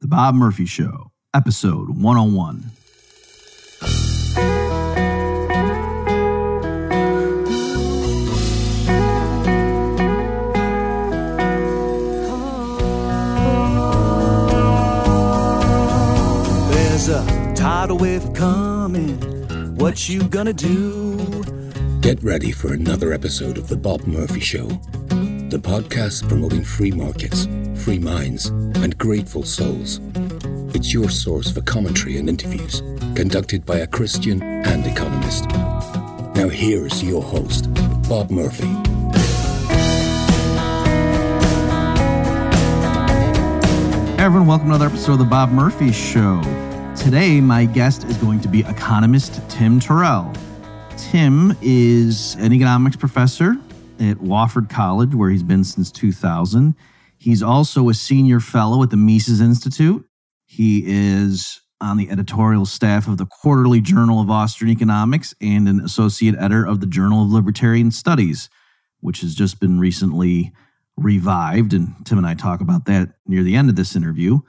The Bob Murphy Show, episode 101. There's a tidal wave coming. What you gonna do? Get ready for another episode of The Bob Murphy Show, the podcast promoting free markets, free minds, and grateful souls. It's your source for commentary and interviews conducted by a Christian and economist. Now, here's your host, Bob Murphy. Hey everyone, welcome to another episode of The Bob Murphy Show. Today, my guest is going to be economist Tim Terrell. Tim is an economics professor at Wofford College, where he's been since 2000. He's also a senior fellow at the Mises Institute. He is on the editorial staff of the Quarterly Journal of Austrian Economics and an associate editor of the Journal of Libertarian Studies, which has just been recently revived. And Tim and I talk about that near the end of this interview.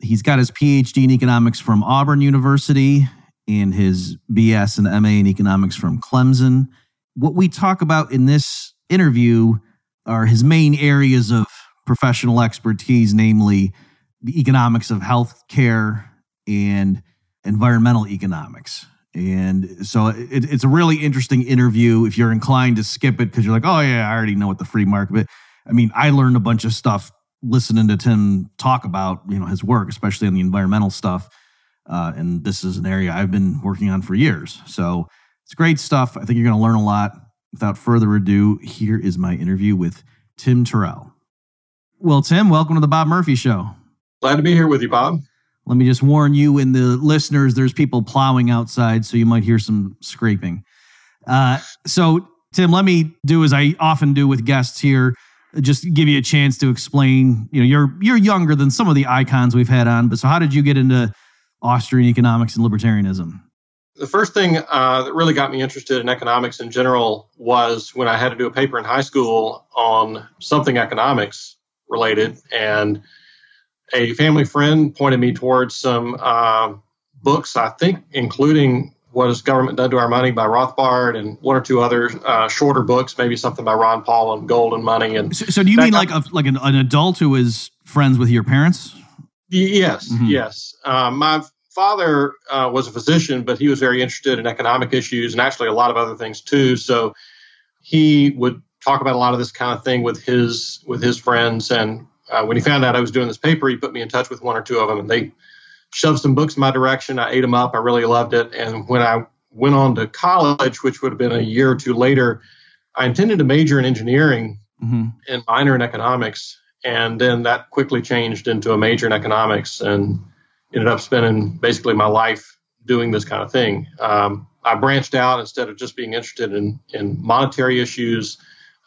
He's got his PhD in economics from Auburn University and his BS and MA in economics from Clemson. What we talk about in this interview are his main areas of professional expertise, namely the economics of healthcare and environmental economics. And so it, it's a really interesting interview if you're inclined to skip it because you're like, oh, yeah, I already know what the free market. I mean, I learned a bunch of stuff listening to Tim talk about you know his work, especially on the environmental stuff. Uh, and this is an area I've been working on for years. So it's great stuff. I think you're going to learn a lot. Without further ado, here is my interview with Tim Terrell. Well, Tim, welcome to the Bob Murphy Show. Glad to be here with you, Bob. Let me just warn you and the listeners there's people plowing outside, so you might hear some scraping. Uh, so, Tim, let me do as I often do with guests here just give you a chance to explain you know you're you're younger than some of the icons we've had on but so how did you get into austrian economics and libertarianism The first thing uh, that really got me interested in economics in general was when I had to do a paper in high school on something economics related, and a family friend pointed me towards some uh, books, I think, including What Has Government Done to Our Money by Rothbard and one or two other uh, shorter books, maybe something by Ron Paul on gold and money. And so, so do you mean like a, like an, an adult who is friends with your parents Yes, Mhm. yes. Um, my father uh, was a physician, but he was very interested in economic issues and actually a lot of other things too. So he would talk about a lot of this kind of thing with his with his friends. And uh, when he found out I was doing this paper, he put me in touch with one or two of them, and they shoved some books in my direction. I ate them up. I really loved it. And when I went on to college, which would have been a year or two later, I intended to major in engineering mm-hmm. and minor in economics. And then that quickly changed into a major in economics and ended up spending basically my life doing this kind of thing. Um, I branched out instead of just being interested in, in monetary issues.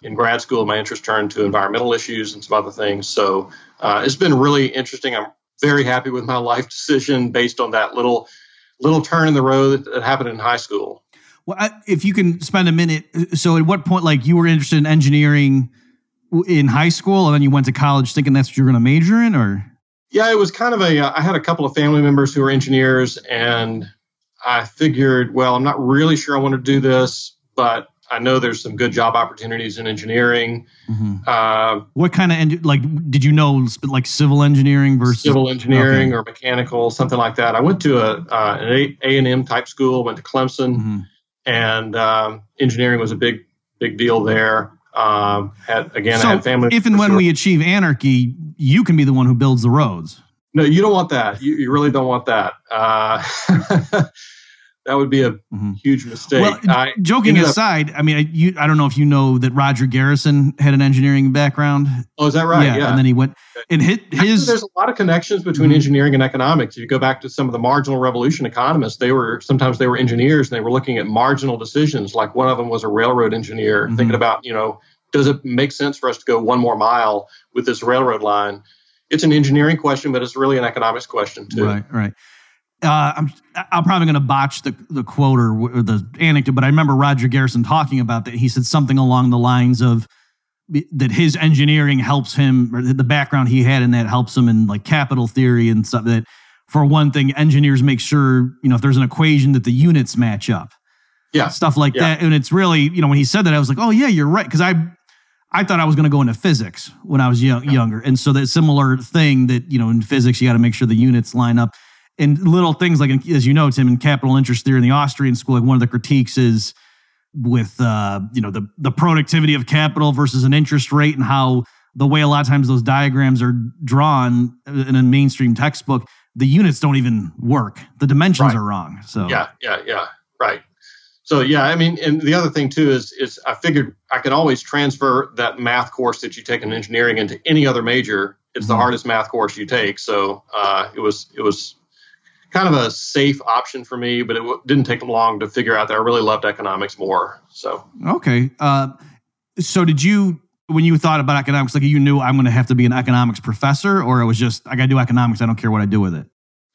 In grad school, my interest turned to environmental issues and some other things. So uh, it's been really interesting. I'm very happy with my life decision based on that little little turn in the road that happened in high school. well I, if you can spend a minute so at what point like you were interested in engineering in high school and then you went to college thinking that's what you're going to major in or Yeah, it was kind of a. uh, I had a couple of family members who were engineers, and I figured, well, I'm not really sure I want to do this, but I know there's some good job opportunities in engineering, uh, what kind of en- like did you know like civil engineering versus civil engineering, Okay. or mechanical, something like that. I went to a uh, an A and M type school, went to Clemson, Mhm. and um, engineering was a big big deal there. Um, had again, so I had family. if and when were- we achieve anarchy, you can be the one who builds the roads. no, you don't want that. You, you really don't want that. Uh, that would be a Mhm. huge mistake. Well, I Joking ended up- aside, I mean, I, you, I don't know if you know that Roger Garrison had an engineering background. oh, is that right? Yeah. and then he went and hit Actually, his. there's a lot of connections between Mhm. engineering and economics. If you go back to some of the marginal revolution economists, they were sometimes they were engineers and they were looking at marginal decisions. Like one of them was a railroad engineer, Mhm. thinking about you know, does it make sense for us to go one more mile with this railroad line? It's an engineering question, but it's really an economics question too. Right, right. Uh, I'm I'm probably going to botch the the quote or, or the anecdote, but I remember Roger Garrison talking about that. He said something along the lines of that his engineering helps him, or the background he had in that helps him in like capital theory and stuff. That for one thing, engineers make sure you know if there's an equation that the units match up. Yeah, stuff like Yeah. that. And it's really you know when he said that, I was like, oh yeah, you're right because I. I thought I was going to go into physics when I was young, younger, and so that similar thing that you know in physics you got to make sure the units line up, and little things like as you know, Tim, in capital interest theory in the Austrian school, like one of the critiques is with uh, you know the the productivity of capital versus an interest rate and how the way a lot of times those diagrams are drawn in a mainstream textbook, the units don't even work. The dimensions Right. are wrong. So yeah, yeah, yeah, right. So yeah, I mean, and the other thing too is is I figured I could always transfer that math course that you take in engineering into any other major. It's the Mhm. hardest math course you take, so uh, it was it was kind of a safe option for me, but it w- didn't take long to figure out that I really loved economics more. So Okay. Uh, so did you, when you thought about economics, like you knew I'm going to have to be an economics professor, or it was just I got to do economics. I don't care what I do with it.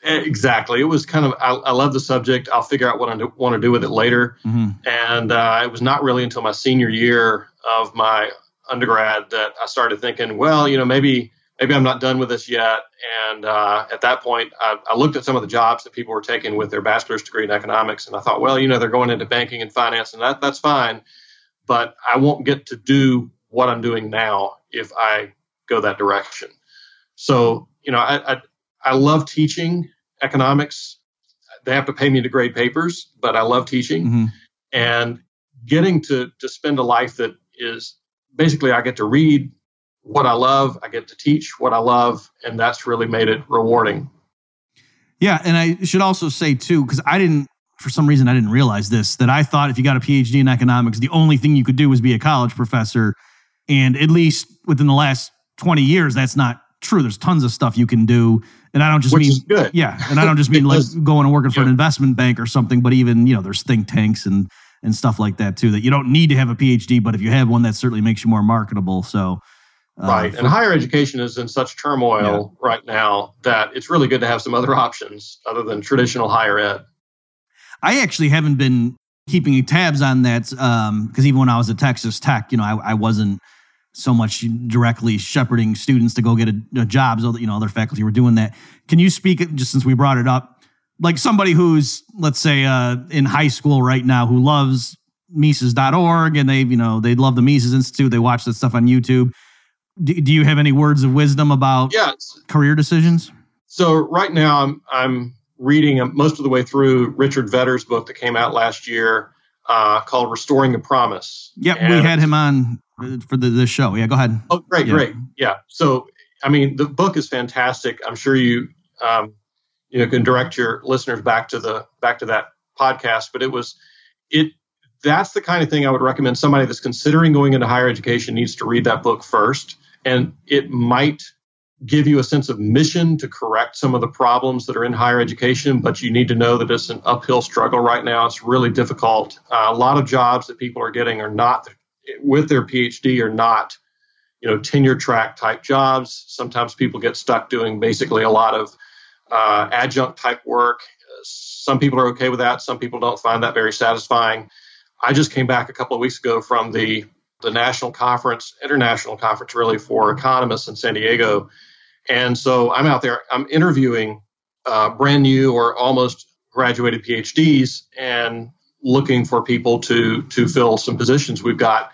Exactly, it was kind of I, I love the subject. I'll figure out what I want to do with it later. hmm And uh, it was not really until my senior year of my undergrad that I started thinking, well, you know, maybe maybe I'm not done with this yet. And uh, at that point, I, I looked at some of the jobs that people were taking with their bachelor's degree in economics, and I thought, well, you know, they're going into banking and finance, and that that's fine, but I won't get to do what I'm doing now if I go that direction. So, you know, I I, I love teaching economics. They have to pay me to grade papers, but I love teaching hmm and getting to to spend a life that is basically I get to read what I love, I get to teach what I love, and that's really made it rewarding. Yeah, and I should also say too, because I didn't, for some reason, I didn't realize this. That I thought if you got a PhD in economics, the only thing you could do was be a college professor, and at least within the last 20 years, that's not true. There's tons of stuff you can do, and I don't just which mean good. Yeah, and I don't just mean like going and working for an investment bank or something, but even you know, there's think tanks and and stuff like that too. That you don't need to have a PhD, but if you have one, that certainly makes you more marketable. So, uh, Right. for- And higher education is in such turmoil right now that it's really good to have some other options other than traditional higher ed. I actually haven't been keeping tabs on that Um, because even when I was at Texas Tech, you know, I, I wasn't so much directly shepherding students to go get a, a jobs. Although you know, other faculty were doing that. Can you speak just since we brought it up, like somebody who's let's say uh, in high school right now who loves Mises.org and they, you know, they love the Mises Institute. They watch that stuff on YouTube. Do, do you have any words of wisdom about Yeah. career decisions? So right now I'm I'm reading um, most of the way through Richard Vedder's book that came out last year uh, called Restoring the Promise. Yep, we had him on for the, this show. Yeah, go ahead. Oh, great, Yeah. great. Yeah. So, I mean, the book is fantastic. I'm sure you, um, you know, can direct your listeners back to the back to that podcast. But it was, it. That's the kind of thing I would recommend somebody that's considering going into higher education needs to read that book first, and it might give you a sense of mission to correct some of the problems that are in higher education. But you need to know that it's an uphill struggle right now. It's really difficult. Uh, a lot of jobs that people are getting are not with their PhD are not you know tenure track type jobs. Sometimes people get stuck doing basically a lot of uh, adjunct type work. Some people are okay with that. Some people don't find that very satisfying. I just came back a couple of weeks ago from the the national conference, international conference, really for economists in San Diego, and so I'm out there. I'm interviewing uh, brand new or almost graduated PhDs and looking for people to to fill some positions we've got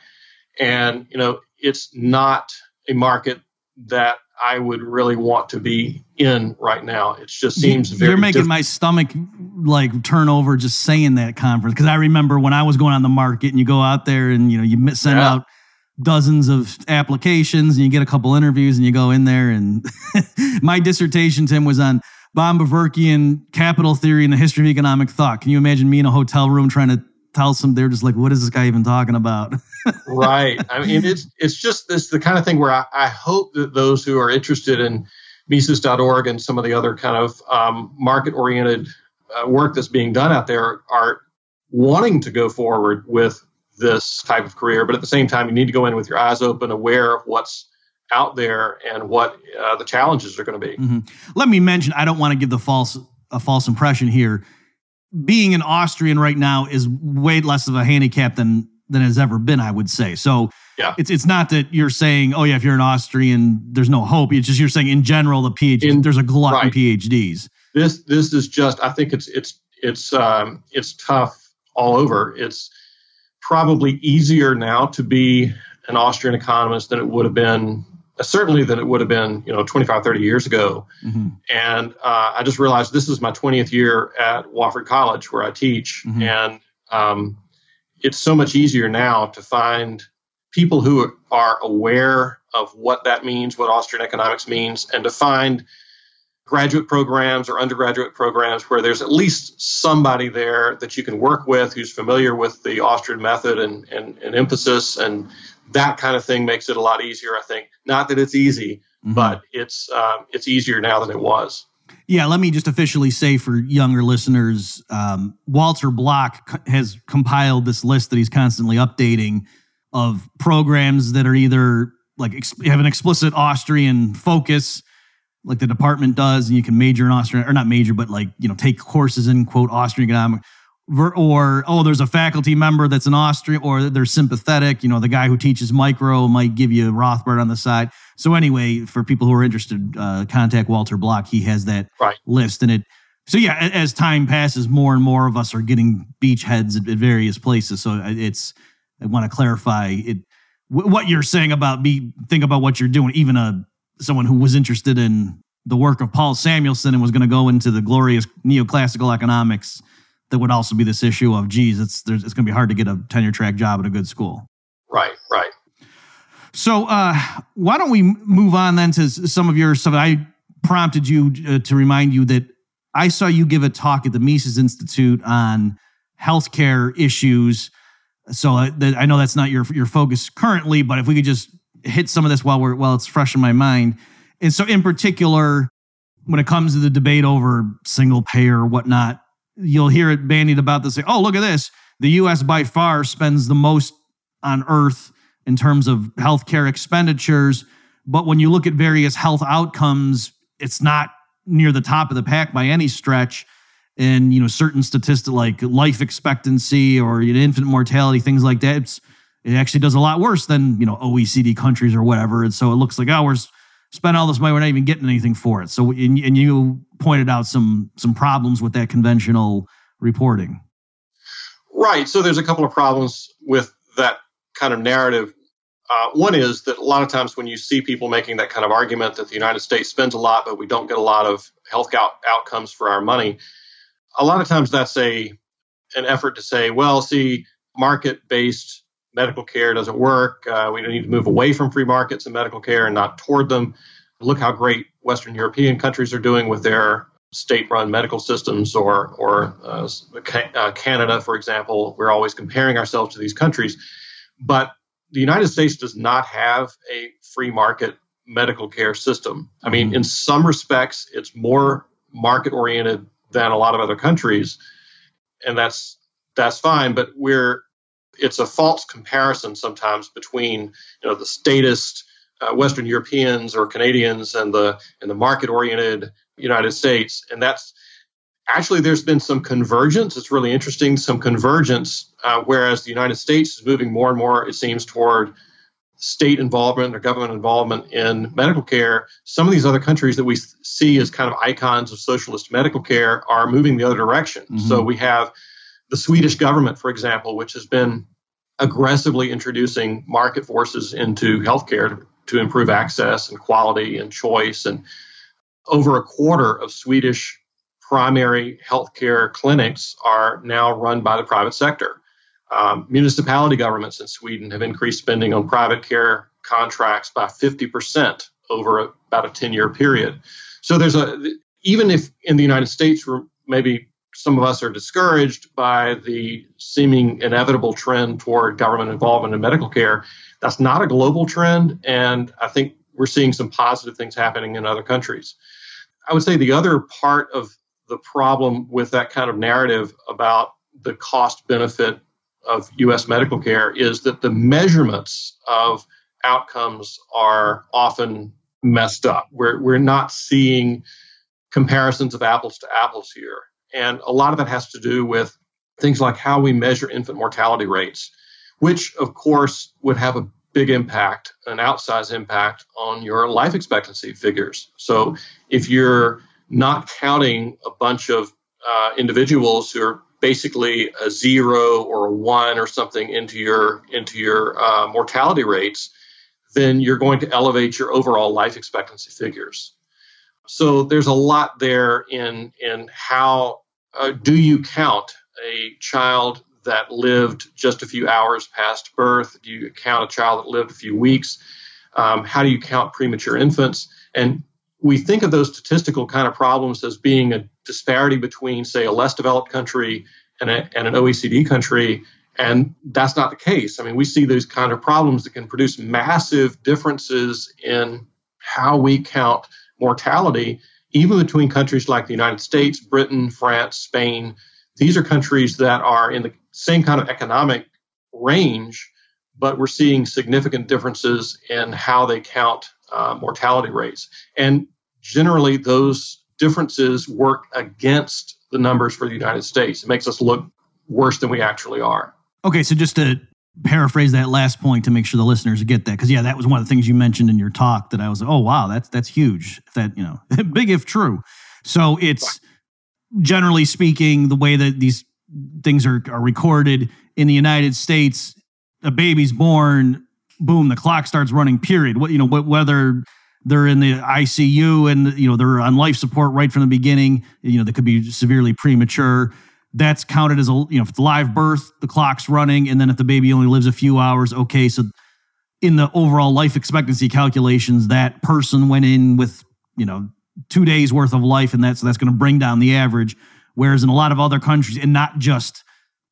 and you know it's not a market that I would really want to be in right now. It just seems You- very. You're making diff- my stomach like turn over just saying that conference because I remember when I was going on the market and you go out there and you know you send Yeah. out dozens of applications and you get a couple interviews and you go in there and my dissertation Tim was on Böhm-Bawerkian capital theory and the history of economic thought. Can you imagine me in a hotel room trying to tell them They're just like, what is this guy even talking about? right. I mean, it's it's just this the kind of thing where I, I hope that those who are interested in Mises.org and some of the other kind of um, market oriented uh, work that's being done out there are wanting to go forward with this type of career, but at the same time, you need to go in with your eyes open, aware of what's out there and what uh, the challenges are going to be. let me mention i don't want to give the false a false impression here being an austrian right now is way less of a handicap than than has ever been, I would say. So Yeah. it's it's not that you're saying, oh yeah, if you're an Austrian, there's no hope. It's just you're saying in general the PhD In- there's a glut in. PhDs. this this is just i think it's it's it's um, it's tough all over it's probably easier now to be an austrian economist than it would have been certainly than it would have been you know 25 30 years ago Mhm. and uh, i just realized this is my 20th year at wofford college where i teach Mhm. and um, it's so much easier now to find people who are aware of what that means what austrian economics means and to find graduate programs or undergraduate programs where there's at least somebody there that you can work with who's familiar with the Austrian method and, and, and emphasis and that kind of thing makes it a lot easier, I think. Not that it's easy, Mhm. but it's um, it's easier now than it was. Yeah, let me just officially say for younger listeners, um, Walter Block has compiled this list that he's constantly updating of programs that are either like ex- have an explicit Austrian focus, like the department does, and you can major in Austrian or not major, but like you know take courses in quote Austrian economic, or oh there's a faculty member that's an Austrian, or they're sympathetic. You know the guy who teaches micro might give you Rothbard on the side. So anyway, for people who are interested, uh, contact Walter Block. He has that Right. list, and it. So yeah, as time passes, more and more of us are getting beachheads at, at various places. So uh, it's. I want to clarify it. wh- What you're saying about be think about what you're doing. Even a someone who was interested in the work of Paul Samuelson and was going to go into the glorious neoclassical economics, that would also be this issue of, geez, it's there's, it's going to be hard to get a tenure track job at a good school. Right, right. So uh, why don't we move on then to some of your stuff? I prompted you uh, to remind you that I saw you give a talk at the Mises Institute on healthcare issues. So uh, that, I know that's not your your focus currently, but if we could just hit some of this while we're while it's fresh in my mind. And so, in particular, when it comes to the debate over single payer or whatnot, you'll hear it bandied about this. Say, oh, look at this. The U.S. by far spends the most on Earth in terms of healthcare expenditures. But when you look at various health outcomes, it's not near the top of the pack by any stretch. And you know, certain statistics like life expectancy or you know, infant mortality, things like that, it actually does a lot worse than you know OECD countries or whatever. And so it looks like oh, we're s- spending all this money, we're not even getting anything for it. So and, and you pointed out some some problems with that conventional reporting. Right. So there's a couple of problems with that kind of narrative. Uh, one is that a lot of times when you see people making that kind of argument that the United States spends a lot, but we don't get a lot of health out- outcomes for our money, a lot of times that's a an effort to say, well, see, market-based medical care doesn't work. Uh, we need to move away from free markets in medical care and not toward them. Look how great Western European countries are doing with their state-run medical systems, or or uh, uh, Canada, for example. We're always comparing ourselves to these countries, but the United States does not have a free market medical care system. I mean, Mhm. in some respects, it's more market-oriented than a lot of other countries, and that's that's fine. But we're it's a false comparison sometimes between you know the statist uh, Western Europeans or Canadians and the and the market-oriented United States, and that's actually there's been some convergence. It's really interesting, some convergence, uh, whereas the United States is moving more and more, it seems, toward state involvement or government involvement in medical care. Some of these other countries that we see as kind of icons of socialist medical care are moving the other direction. Mhm. So we have the Swedish government, for example, which has been aggressively introducing market forces into healthcare to, improve access and quality and choice. And over a quarter of Swedish primary healthcare clinics are now run by the private sector. Um, municipality governments in Sweden have increased spending on private care contracts by 50% over a, about a 10 year period. So there's a, even if in the United States, we're maybe some of us are discouraged by the seeming inevitable trend toward government involvement in medical care, that's not a global trend. And I think we're seeing some positive things happening in other countries. I would say the other part of the problem with that kind of narrative about the cost benefit of US medical care is that the measurements of outcomes are often messed up. We're, we're not seeing comparisons of apples to apples here. And a lot of that has to do with things like how we measure infant mortality rates. which of course would have a big impact, an outsized impact on your life expectancy figures. So if you're not counting a bunch of uh, individuals who are basically a zero or a one or something into your into your uh, mortality rates, then you're going to elevate your overall life expectancy figures. So there's a lot there in in how uh, do you count a child that lived just a few hours past birth? Do you count a child that lived a few weeks? Um, how do you count premature infants? And we think of those statistical kind of problems as being a disparity between, say, a less developed country and, a, and an OECD country. And that's not the case. I mean, we see those kind of problems that can produce massive differences in how we count mortality, even between countries like the United States, Britain, France, Spain. These are countries that are in the same kind of economic range, but we're seeing significant differences in how they count uh, mortality rates. And generally, those differences work against the numbers for the United States. It makes us look worse than we actually are. Okay, so just to paraphrase that last point to make sure the listeners get that. Because yeah that was one of the things you mentioned in your talk that i was like oh wow that's that's huge. That you know big if true. So it's generally speaking the way that these things are, are recorded in the united states a baby's born boom the clock starts running period. What you know whether they're in the icu and you know they're on life support right from the beginning you know they could be severely premature that's counted as a you know if it's live birth the clock's running and then if the baby only lives a few hours okay so in the overall life expectancy calculations that person went in with you know two days worth of life and that so that's going to bring down the average. Whereas in a lot of other countries and not just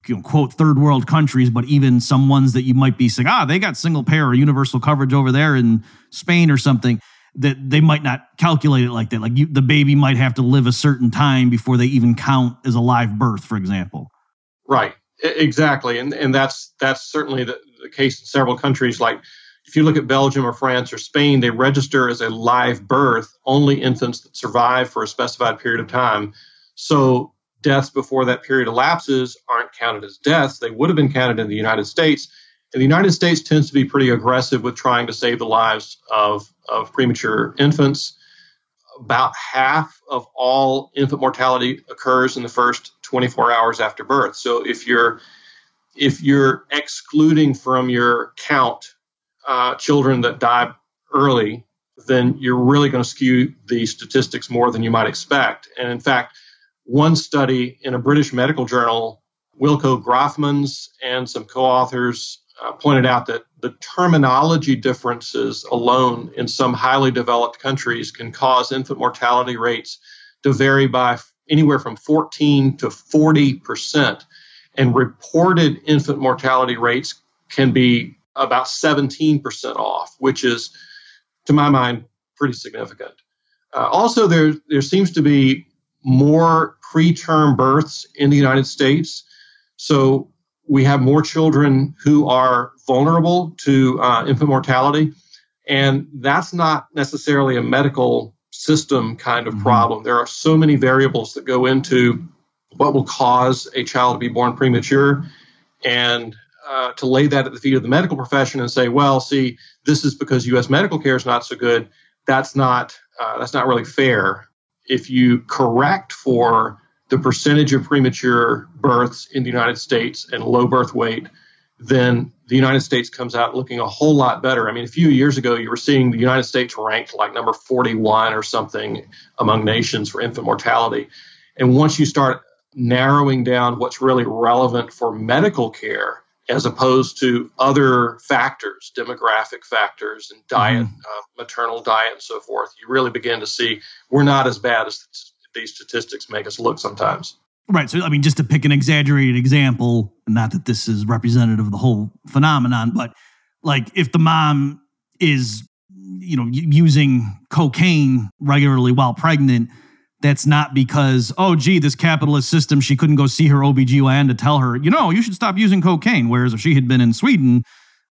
you know, quote third world countries but even some ones that you might be saying ah they got single payer or universal coverage over there in spain or something that they might not calculate it like that. Like you, the baby might have to live a certain time before they even count as a live birth, for example. Right. Exactly. And and that's that's certainly the, the case in several countries. Like if you look at Belgium or France or Spain, they register as a live birth only infants that survive for a specified period of time. So deaths before that period elapses aren't counted as deaths. They would have been counted in the United States. And the United States tends to be pretty aggressive with trying to save the lives of of premature infants. About half of all infant mortality occurs in the first 24 hours after birth. So if you're if you're excluding from your count uh, children that die early, then you're really going to skew the statistics more than you might expect. And in fact, one study in a British medical journal, Wilco Graafmans and some co-authors uh, pointed out that the terminology differences alone in some highly developed countries can cause infant mortality rates to vary by anywhere from 14 to 40 percent, and reported infant mortality rates can be about 17 percent off, which is, to my mind, pretty significant. Uh, also, there there seems to be more preterm births in the United States. So we have more children who are vulnerable to uh, infant mortality. And that's not necessarily a medical system kind of mm-hmm. problem. There are so many variables that go into what will cause a child to be born premature. And uh, to lay that at the feet of the medical profession and say, well, see, this is because U.S. medical care is not so good. That's not uh, that's not really fair. If you correct for the percentage of premature births in the United States and low birth weight, then the United States comes out looking a whole lot better. I mean, a few years ago, you were seeing the United States ranked like number 41 or something among nations for infant mortality. And once you start narrowing down what's really relevant for medical care, as opposed to other factors, demographic factors and diet, mm-hmm. uh, maternal diet, and so forth, you really begin to see we're not as bad as these statistics make us look sometimes. Right. So, I mean, just to pick an exaggerated example, not that this is representative of the whole phenomenon, but like if the mom is, you know, using cocaine regularly while pregnant, that's not because, oh, gee, this capitalist system, she couldn't go see her OBGYN to tell her, you know, you should stop using cocaine. Whereas if she had been in Sweden,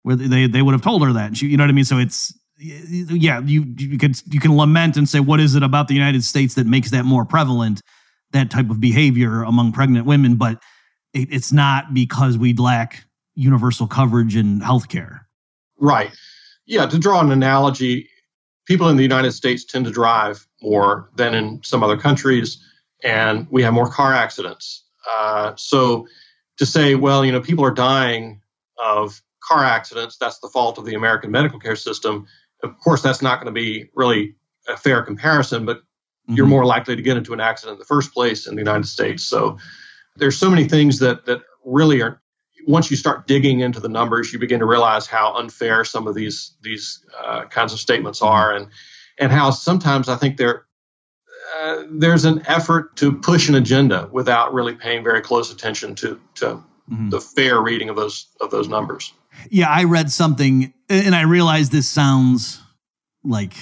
where they, they would have told her that. She, you know what I mean? So it's, yeah, you you could you can lament and say what is it about the United States that makes that more prevalent, that type of behavior among pregnant women, but it, it's not because we lack universal coverage in healthcare. Right. Yeah. To draw an analogy, people in the United States tend to drive more than in some other countries, and we have more car accidents. Uh, so to say, well, you know, people are dying of car accidents, that's the fault of the American medical care system. Of course, that's not going to be really a fair comparison, but mm-hmm. you're more likely to get into an accident in the first place in the United States. So there's so many things that that really are once you start digging into the numbers, you begin to realize how unfair some of these these uh, kinds of statements mm-hmm. are, and and how sometimes I think there uh, there's an effort to push an agenda without really paying very close attention to to mm-hmm. the fair reading of those of those numbers. Yeah, I read something, and I realized this sounds like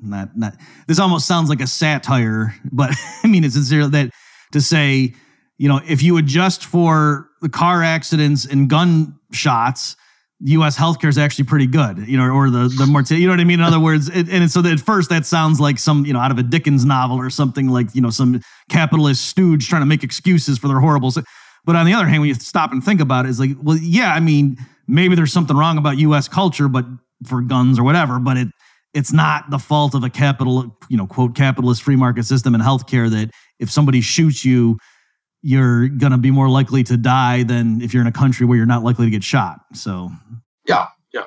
not not. This almost sounds like a satire, but I mean it's sincere that to say, you know, if you adjust for the car accidents and gunshots, U.S. healthcare is actually pretty good, you know, or the the mortality. You know what I mean? In other words, it, and so at first that sounds like some, you know, out of a Dickens novel or something like, you know, some capitalist stooge trying to make excuses for their horrible. But on the other hand, when you stop and think about it, it's like, well, yeah, I mean, maybe there's something wrong about U.S. culture, but for guns or whatever, but it it's not the fault of a capital, you know, quote capitalist free market system in healthcare that if somebody shoots you, you're going to be more likely to die than if you're in a country where you're not likely to get shot. So, yeah, yeah.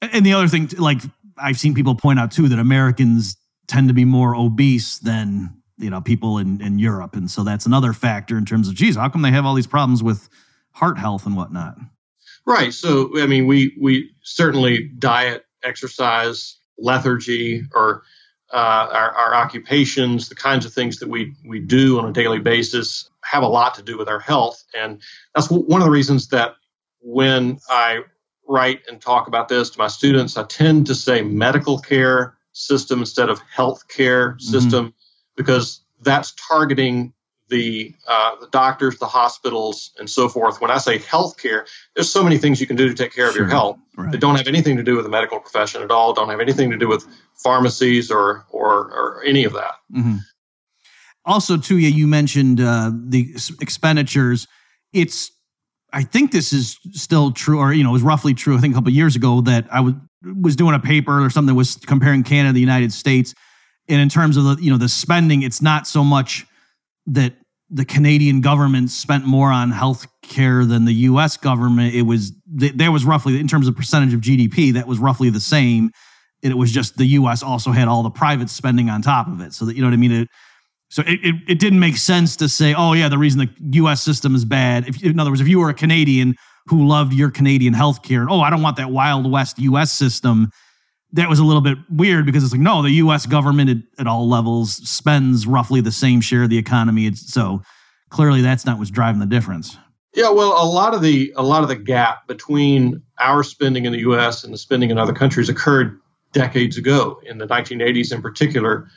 And the other thing, like I've seen people point out too, that Americans tend to be more obese than you know people in in Europe, and so that's another factor in terms of, geez, how come they have all these problems with heart health and whatnot? Right. So, I mean, we we certainly diet, exercise, lethargy, or uh, our, our occupations, the kinds of things that we we do on a daily basis have a lot to do with our health, and that's one of the reasons that when I write and talk about this to my students, I tend to say medical care system instead of health care mm-hmm. system mm-hmm. because that's targeting the uh, the doctors, the hospitals, and so forth. When I say healthcare, there's so many things you can do to take care of your health right. that don't have anything to do with the medical profession at all. Don't have anything to do with pharmacies or or, or any of that. Mm-hmm. Also, too, yeah, you mentioned uh, the expenditures. It's I think this is still true, or you know, it was roughly true. I think a couple years ago that I was was doing a paper or something that was comparing Canada and the United States, and in terms of the you know the spending, it's not so much that the Canadian government spent more on health care than the US government. It was, there was roughly, in terms of percentage of GDP, that was roughly the same. It was just the US also had all the private spending on top of it. So that, you know what I mean? It, so it, it, it didn't make sense to say, oh, yeah, the reason the US system is bad. If, in other words, if you were a Canadian who loved your Canadian healthcare, oh, I don't want that Wild West US system that was a little bit weird because it's like no the us government at, at, all levels spends roughly the same share of the economy. It's, so clearly that's not what's driving the difference. Yeah well a lot of the a lot of the gap between our spending in the us and the spending in other countries occurred decades ago in the 1980s in particular.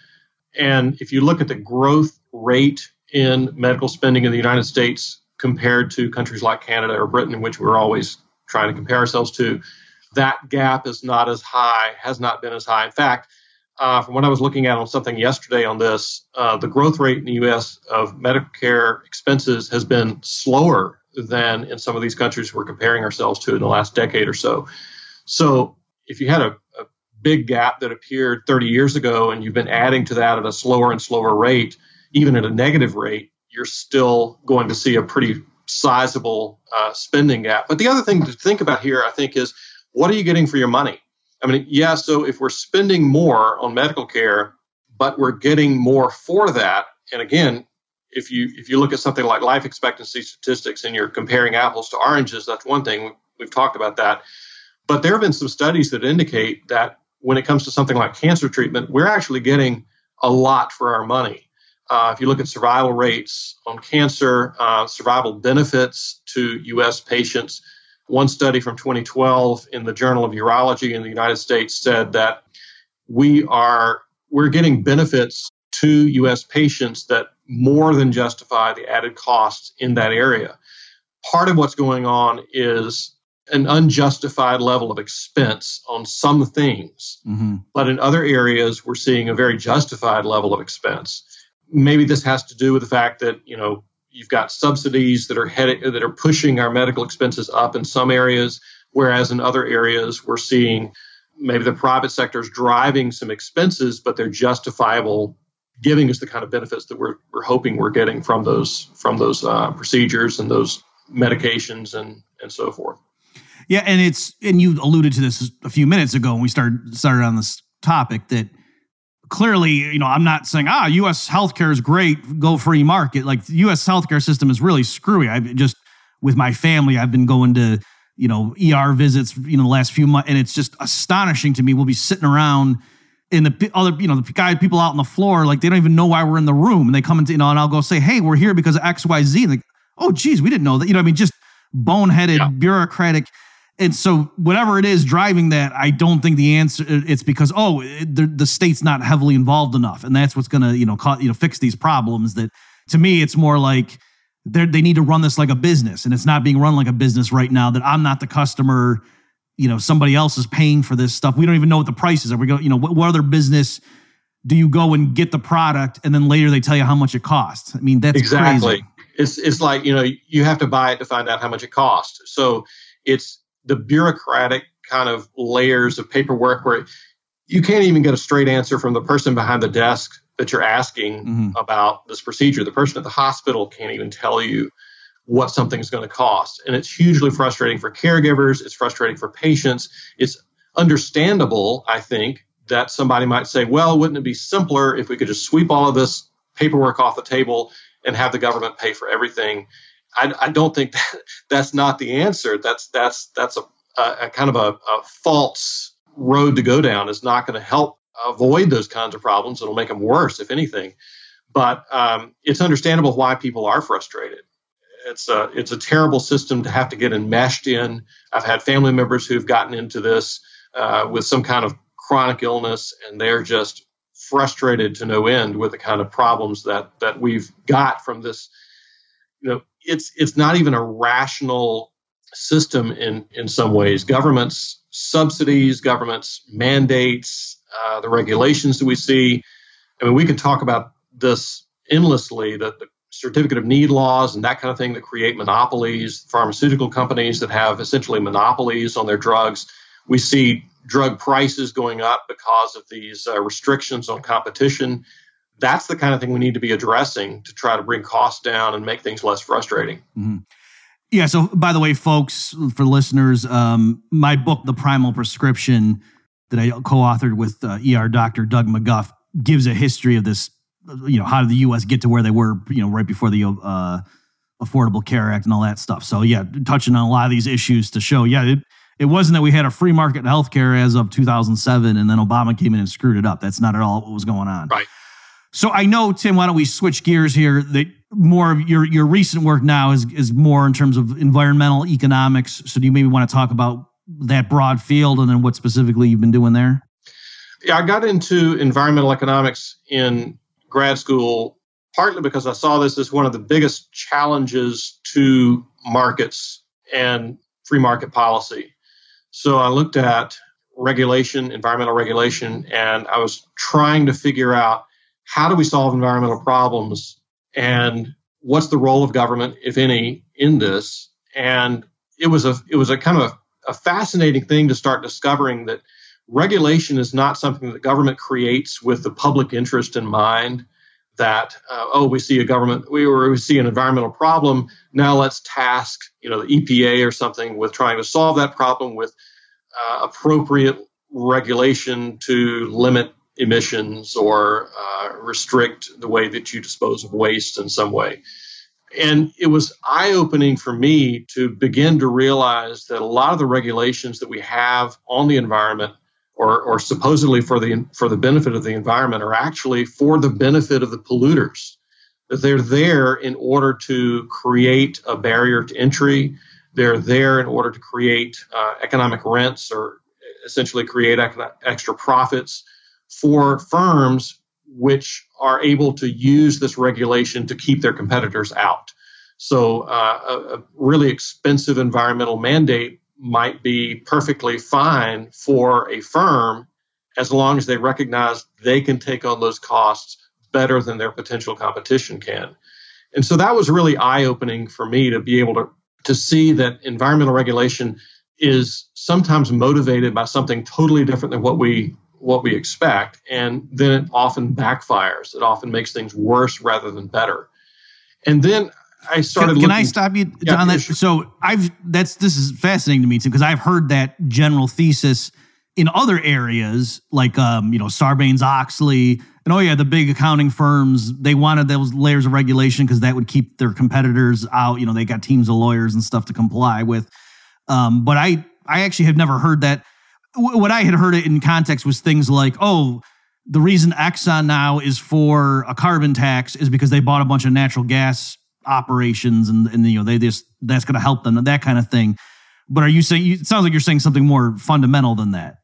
And if you look at the growth rate in medical spending in the united states compared to countries like canada or britain in which we're always trying to compare ourselves to that gap is not as high, has not been as high. In fact, uh, from what I was looking at on something yesterday on this, uh, the growth rate in the U.S. of Medicare expenses has been slower than in some of these countries we're comparing ourselves to in the last decade or so. So, if you had a, a big gap that appeared 30 years ago and you've been adding to that at a slower and slower rate, even at a negative rate, you're still going to see a pretty sizable uh, spending gap. But the other thing to think about here, I think, is what are you getting for your money? I mean, yeah, so if we're spending more on medical care, but we're getting more for that, and again, if you if you look at something like life expectancy statistics and you're comparing apples to oranges, that's one thing. We've talked about that. But there have been some studies that indicate that when it comes to something like cancer treatment, we're actually getting a lot for our money. Uh, if you look at survival rates on cancer, uh, survival benefits to U.S. patients, one study from 2012 in the Journal of Urology in the United States said that we are we're getting benefits to US patients that more than justify the added costs in that area. Part of what's going on is an unjustified level of expense on some things, mm-hmm. but in other areas we're seeing a very justified level of expense. Maybe this has to do with the fact that, you know, you've got subsidies that are headed that are pushing our medical expenses up in some areas, whereas in other areas we're seeing maybe the private sector is driving some expenses, but they're justifiable, giving us the kind of benefits that we're, we're hoping we're getting from those from those uh, procedures and those medications and and so forth. Yeah, and it's and you alluded to this a few minutes ago when we started started on this topic that clearly, you know, I'm not saying ah, U.S. healthcare is great, go free market. Like the U.S. healthcare system is really screwy. I just with my family, I've been going to you know ER visits, you know, the last few months, and it's just astonishing to me. We'll be sitting around. in the other, you know, the guy, people out on the floor, like they don't even know why we're in the room, and they come into, you know, and I'll go say, "Hey, we're here because of X, Y, Z." And like, oh, geez, we didn't know that. You know, I mean, just boneheaded, yeah. bureaucratic and so whatever it is driving that i don't think the answer it's because oh the, the state's not heavily involved enough. And that's what's going to you know you know fix these problems that to me it's more like they need to run this like a business. And it's not being run like a business right now that i'm not the customer you know somebody else is paying for this stuff. We don't even know what the prices are we go you know what, what other business do you go and get the product and then later they tell you how much it costs? I mean that's exactly. crazy. it's it's like you know you have to buy it to find out how much it costs. So it's the bureaucratic kind of layers of paperwork where you can't even get a straight answer from the person behind the desk that you're asking mm-hmm. about this procedure. The person at the hospital can't even tell you what something's going to cost. And it's hugely frustrating for caregivers, it's frustrating for patients. It's understandable, I think, that somebody might say, well, wouldn't it be simpler if we could just sweep all of this paperwork off the table and have the government pay for everything? I, I don't think that, that's not the answer. That's that's that's a, a, a kind of a, a, false road to go down. Is not going to help avoid those kinds of problems. It'll make them worse, if anything. But um, it's understandable why people are frustrated. It's a it's a terrible system to have to get enmeshed in. I've had family members who've gotten into this uh, with some kind of chronic illness, and they're just frustrated to no end with the kind of problems that that we've got from this you know it's it's not even a rational system in in some ways. Governments subsidies, governments mandates, uh, the regulations that we see. I mean, we can talk about this endlessly. That the certificate of need laws and that kind of thing that create monopolies, pharmaceutical companies that have essentially monopolies on their drugs. We see drug prices going up because of these uh, restrictions on competition that's the kind of thing we need to be addressing to try to bring costs down and make things less frustrating. Mm-hmm. Yeah. So, by the way, folks, for listeners, um, my book, The Primal Prescription, that I co-authored with uh, ER Doctor Doug McGuff, gives a history of this. You know, how did the U.S. get to where they were? You know, right before the uh, Affordable Care Act and all that stuff. So, yeah, touching on a lot of these issues to show, yeah, it, it wasn't that we had a free market in healthcare as of 2007, and then Obama came in and screwed it up. That's not at all what was going on. Right. So I know, Tim, why don't we switch gears here? That more of your your recent work now is is more in terms of environmental economics. So do you maybe want to talk about that broad field and then what specifically you've been doing there? Yeah, I got into environmental economics in grad school partly because I saw this as one of the biggest challenges to markets and free market policy. So I looked at regulation, environmental regulation, and I was trying to figure out how do we solve environmental problems? And what's the role of government if any in this? And it was a it was a kind of a, a fascinating thing to start discovering that regulation is not something that government creates with the public interest in mind that uh, oh we see a government we or we see an environmental problem now let's task you know the EPA or something with trying to solve that problem with uh, appropriate regulation to limit emissions or uh, restrict the way that you dispose of waste in some way. And it was eye opening for me to begin to realize that a lot of the regulations that we have on the environment or, or supposedly for the, for the benefit of the environment are actually for the benefit of the polluters. That they're there in order to create a barrier to entry. They're there in order to create uh, economic rents or essentially create extra profits for firms which are able to use this regulation to keep their competitors out. So, uh, a, a, really expensive environmental mandate might be perfectly fine for a firm as long as they recognize they can take on those costs better than their potential competition can. And so that was really eye opening for me to be able to, to see that environmental regulation is sometimes motivated by something totally different than what we what we expect and then it often backfires it often makes things worse rather than better and then i started can, can i stop you John? yeah, that sure. so i've that's this is fascinating to me too because i've heard that general thesis in other areas like um you know sarbanes oxley and oh yeah the big accounting firms they wanted those layers of regulation because that would keep their competitors out you know they got teams of lawyers and stuff to comply with um, but I I actually have never heard that. Wh- What I had heard it in context was things like, oh, the reason Exxon now is for a carbon tax is because they bought a bunch of natural gas operations and and you know they just that's going to help them that kind of thing. But are you saying? It sounds like you're saying something more fundamental than that.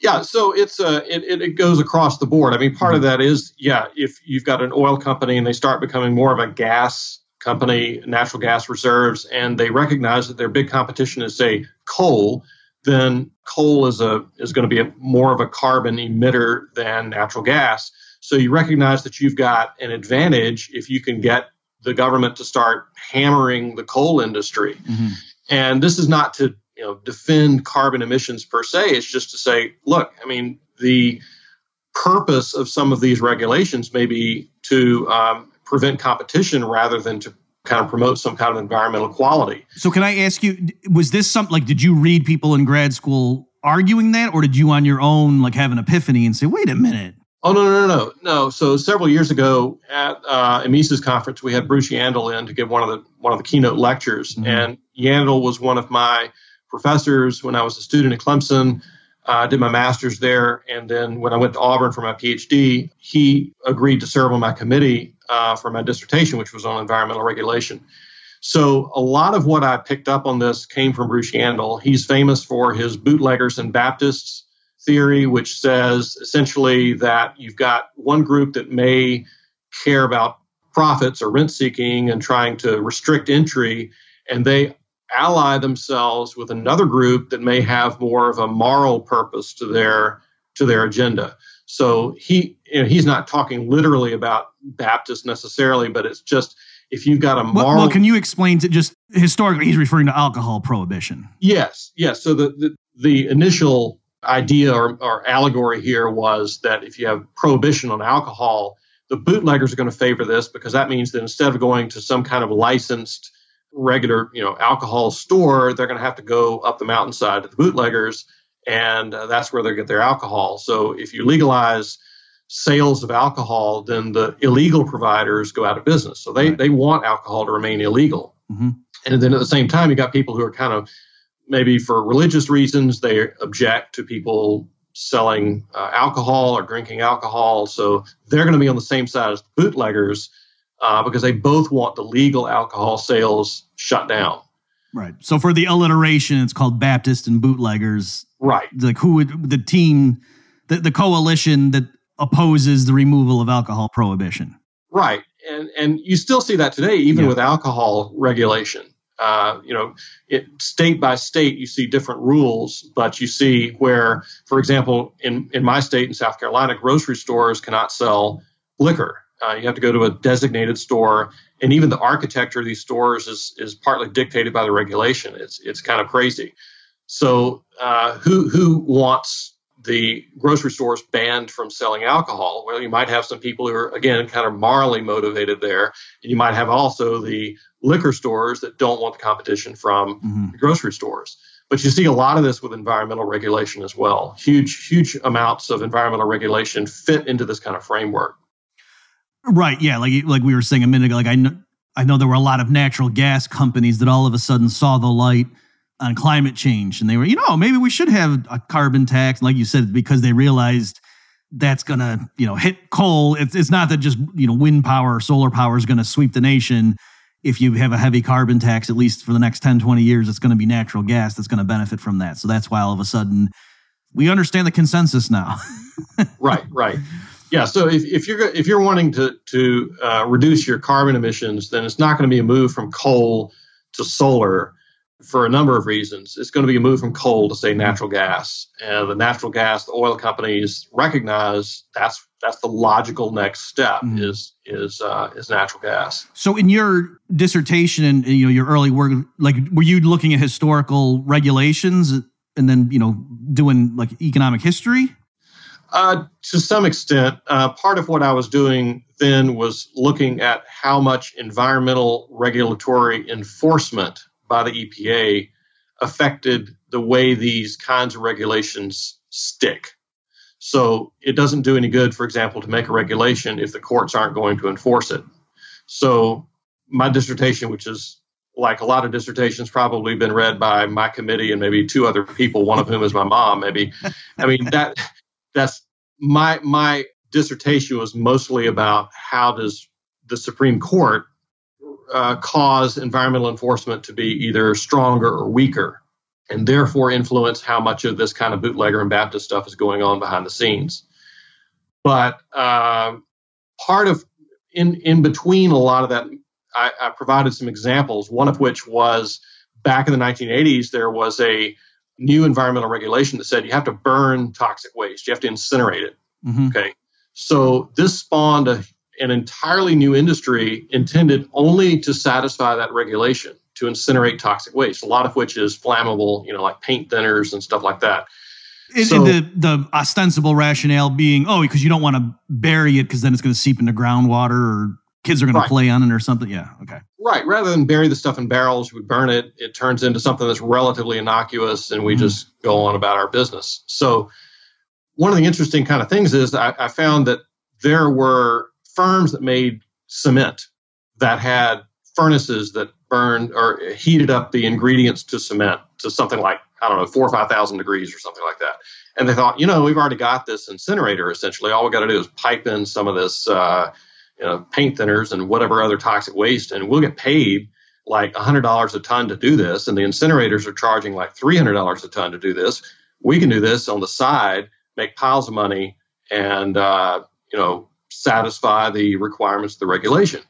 Yeah, so it's uh, it, it, it goes across the board. I mean, part of that is yeah, if you've got an oil company and they start becoming more of a gas company, natural gas reserves, and they recognize that their big competition is say coal, then coal is a is going to be a, more of a carbon emitter than natural gas. So you recognize that you've got an advantage if you can get the government to start hammering the coal industry. And this is not to you know defend carbon emissions per se. It's just to say, look, I mean, the purpose of some of these regulations may be to um, prevent competition rather than to kind of promote some kind of environmental quality. So can I ask you, was this something like? Did you read people in grad school arguing that, or did you on your own like have an epiphany and say, wait a minute? Oh no no no no no! So several years ago at uh, Emisa's conference, we had Bruce Yandle in to give one of the one of the keynote lectures, Mhm. and Yandle was one of my professors when I was a student at Clemson. I did my master's there, and then when I went to Auburn for my PhD, he agreed to serve on my committee uh, for my dissertation, which was on environmental regulation. So a lot of what I picked up on this came from Bruce Yandle. He's famous for his bootleggers and Baptists theory, which says essentially that you've got one group that may care about profits or rent seeking and trying to restrict entry, and they ally themselves with another group that may have more of a moral purpose to their to their agenda. So he you know, he's not talking literally about Baptists necessarily, but it's just if you've got a Well, moral well, can you explain to just historically? He's referring to alcohol prohibition. Yes, yes. So the, the, the initial idea or, or allegory here was that if you have prohibition on alcohol, the bootleggers are going to favor this because that means that instead of going to some kind of licensed regular you know alcohol store, they're going to have to go up the mountainside to the bootleggers, and uh, that's where they get their alcohol. So if you legalize sales of alcohol, then the illegal providers go out of business. So they, Right. they want alcohol to remain illegal. Mhm. And then at the same time, you got people who are kind of maybe for religious reasons, they object to people selling uh, alcohol or drinking alcohol. So they're going to be on the same side as the bootleggers uh, because they both want the legal alcohol sales shut down. Right. So for the alliteration, it's called Baptist and bootleggers. Right. Like who would the team, the, the coalition that opposes the removal of alcohol prohibition. Right. And and you still see that today, even Yeah. with alcohol regulation. Uh, you know, it, state by state, you see different rules, but you see where, for example, in, in my state in South Carolina, grocery stores cannot sell liquor. Uh, you have to go to a designated store, and even the architecture of these stores is is partly dictated by the regulation. It's it's kind of crazy. So, uh, who who wants the grocery stores banned from selling alcohol? Well, you might have some people who are again kind of morally motivated there, and you might have also the liquor stores that don't want the competition from Mhm. the grocery stores. But you see a lot of this with environmental regulation as well. Huge, huge amounts of environmental regulation fit into this kind of framework. Right. Yeah. Like like we were saying a minute ago. Like I know I know there were a lot of natural gas companies that all of a sudden saw the light on climate change, and they were, you know, maybe we should have a carbon tax. Like you said, because they realized that's gonna, you know, hit coal. It's it's not that just you know wind power or solar power is gonna sweep the nation. If you have a heavy carbon tax, at least for the next 10, 20 years, it's going to be natural gas that's going to benefit from that. So that's why all of a sudden we understand the consensus now. right, right. Yeah. So if, if you're if you're wanting to to uh, reduce your carbon emissions, then it's not going to be a move from coal to solar. for a number of reasons. It's going to be a move from coal to say natural gas, and the natural gas, the oil companies recognize that's that's the logical next step mm. is is uh, is natural gas. So, in your dissertation and you know your early work, like were you looking at historical regulations and then you know doing like economic history? Uh, to some extent, uh, part of what I was doing then was looking at how much environmental regulatory enforcement by the EPA affected the way these kinds of regulations stick. So it doesn't do any good, for example, to make a regulation if the courts aren't going to enforce it. So my dissertation, which is like a lot of dissertations, probably been read by my committee and maybe two other people, one of whom is my mom, maybe. I mean that that's my my dissertation was mostly about how does the Supreme Court uh, cause environmental enforcement to be either stronger or weaker, and therefore influence how much of this kind of bootlegger and Baptist stuff is going on behind the scenes. But uh, part of in in between a lot of that, I, I provided some examples. One of which was back in the 1980s, there was a new environmental regulation that said you have to burn toxic waste, you have to incinerate it. Mm-hmm. Okay. So this spawned a, an entirely new industry intended only to satisfy that regulation to incinerate toxic waste, a lot of which is flammable, you know, like paint thinners and stuff like that. So, the the ostensible rationale being, oh, because you don't want to bury it because then it's going to seep into groundwater or kids are going right. to play on it or something. Yeah. Okay. Right. Rather than bury the stuff in barrels, we burn it. It turns into something that's relatively innocuous, and we mm-hmm. just go on about our business. So, one of the interesting kind of things is I, I found that there were firms that made cement that had furnaces that burned or heated up the ingredients to cement to something like I don't know four or five thousand degrees or something like that. And they thought, you know, we've already got this incinerator. Essentially, all we got to do is pipe in some of this. Uh, you know, paint thinners and whatever other toxic waste, and we'll get paid like $100 a ton to do this, and the incinerators are charging like $300 a ton to do this. We can do this on the side, make piles of money, and uh, you know satisfy the requirements of the regulation.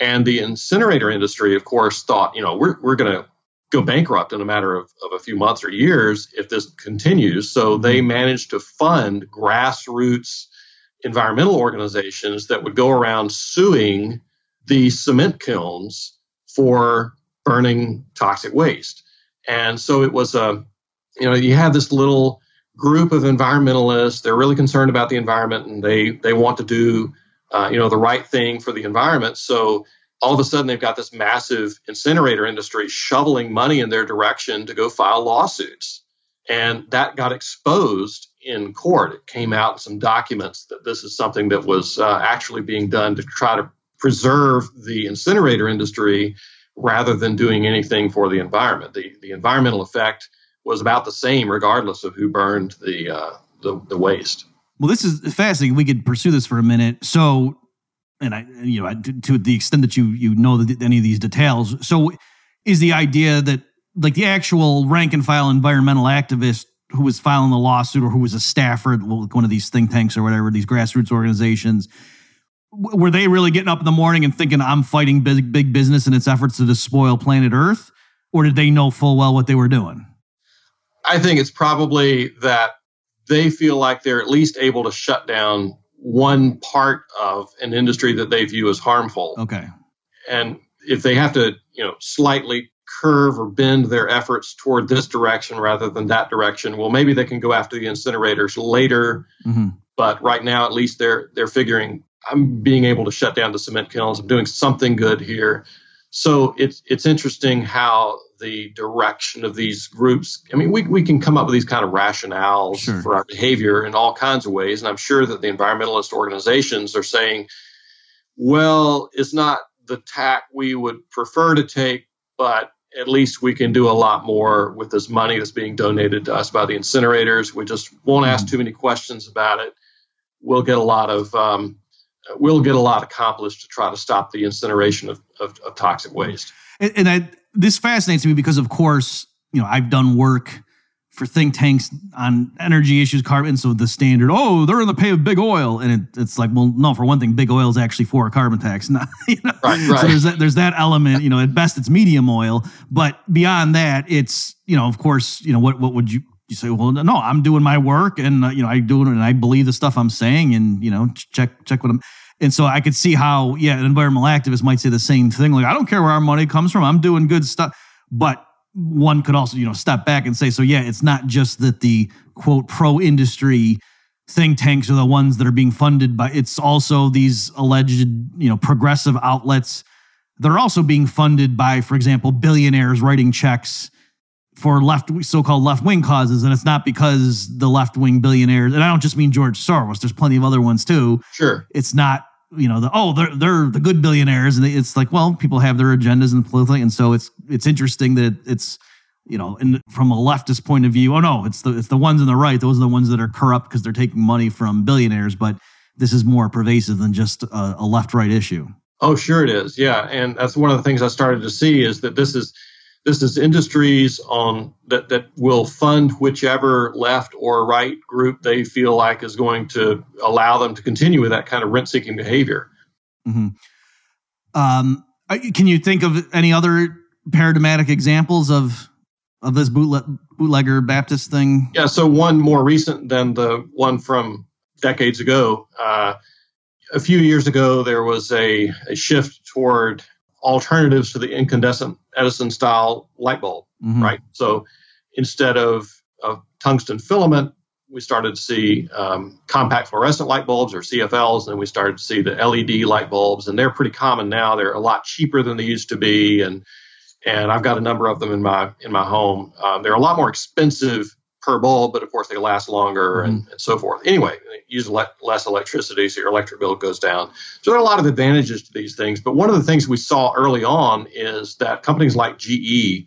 And the incinerator industry, of course, thought, you know, we're we're going to go bankrupt in a matter of, of a few months or years if this continues. So they managed to fund grassroots environmental organizations that would go around suing the cement kilns for burning toxic waste. And so it was a, you know, you have this little group of environmentalists. They're really concerned about the environment and they they want to do, uh, you know, the right thing for the environment. So all of a sudden they've got this massive incinerator industry shoveling money in their direction to go file lawsuits. And that got exposed in court. It came out in some documents that this is something that was uh, actually being done to try to preserve the incinerator industry rather than doing anything for the environment. The, the environmental effect was about the same regardless of who burned the, uh, the, the waste. Well, this is fascinating. We could pursue this for a minute. So, and I, you know, to, to the extent that you you know any of these details, so is the idea that like the actual rank and file environmental activist who was filing the lawsuit or who was a staffer at one of these think tanks or whatever, these grassroots organizations, were they really getting up in the morning and thinking I'm fighting big big business in its efforts to despoil planet Earth, or did they know full well what they were doing? I think it's probably that they feel like they're at least able to shut down one part of an industry that they view as harmful. Okay. And if they have to, you know, slightly curve or bend their efforts toward this direction rather than that direction. Well, maybe they can go after the incinerators later, mm-hmm. but right now at least they're they're figuring I'm being able to shut down the cement kilns. I'm doing something good here. So it's it's interesting how the direction of these groups. I mean, we we can come up with these kind of rationales sure. for our behavior in all kinds of ways, and I'm sure that the environmentalist organizations are saying, well, it's not the tack we would prefer to take, but at least we can do a lot more with this money that's being donated to us by the incinerators. We just won't ask too many questions about it. We'll get a lot of um, we'll get a lot accomplished to try to stop the incineration of, of, of toxic waste. And, and I, this fascinates me because, of course, you know I've done work for think tanks on energy issues, carbon. So the standard, oh, they're in the pay of big oil, and it, it's like, well, no. For one thing, big oil is actually for a carbon tax. Not, you know? Right, right. So there's that, there's that element. You know, at best, it's medium oil, but beyond that, it's you know, of course, you know, what what would you you say? Well, no, I'm doing my work, and uh, you know, I do it, and I believe the stuff I'm saying, and you know, check check what I'm. And so I could see how, yeah, an environmental activist might say the same thing. Like, I don't care where our money comes from. I'm doing good stuff. But one could also, you know, step back and say, so yeah, it's not just that the quote pro industry think tanks are the ones that are being funded by it's also these alleged, you know, progressive outlets. They're also being funded by, for example, billionaires writing checks for left so-called left-wing causes and it's not because the left-wing billionaires and I don't just mean George Soros there's plenty of other ones too Sure. it's not you know the oh they're they're the good billionaires and it's like well people have their agendas and politically and so it's it's interesting that it's you know and from a leftist point of view oh no it's the it's the ones on the right those are the ones that are corrupt because they're taking money from billionaires but this is more pervasive than just a, a left right issue Oh, sure it is. Yeah, and that's one of the things I started to see is that this is this is industries on that that will fund whichever left or right group they feel like is going to allow them to continue with that kind of rent-seeking behavior. hmm Um, can you think of any other paradigmatic examples of of this bootleg, bootlegger Baptist thing? Yeah, so one more recent than the one from decades ago. Uh, a few years ago, there was a, a shift toward alternatives to the incandescent Edison style light bulb, Mhm. right? So instead of, of tungsten filament, we started to see um, compact fluorescent light bulbs or CFLs, and we started to see the LED light bulbs, and they're pretty common now. They're a lot cheaper than they used to be, and and I've got a number of them in my in my home. Um, they're a lot more expensive per bulb, but of course they last longer and, and so forth. Anyway, use le- less electricity, so your electric bill goes down. So there are a lot of advantages to these things. But one of the things we saw early on is that companies like GE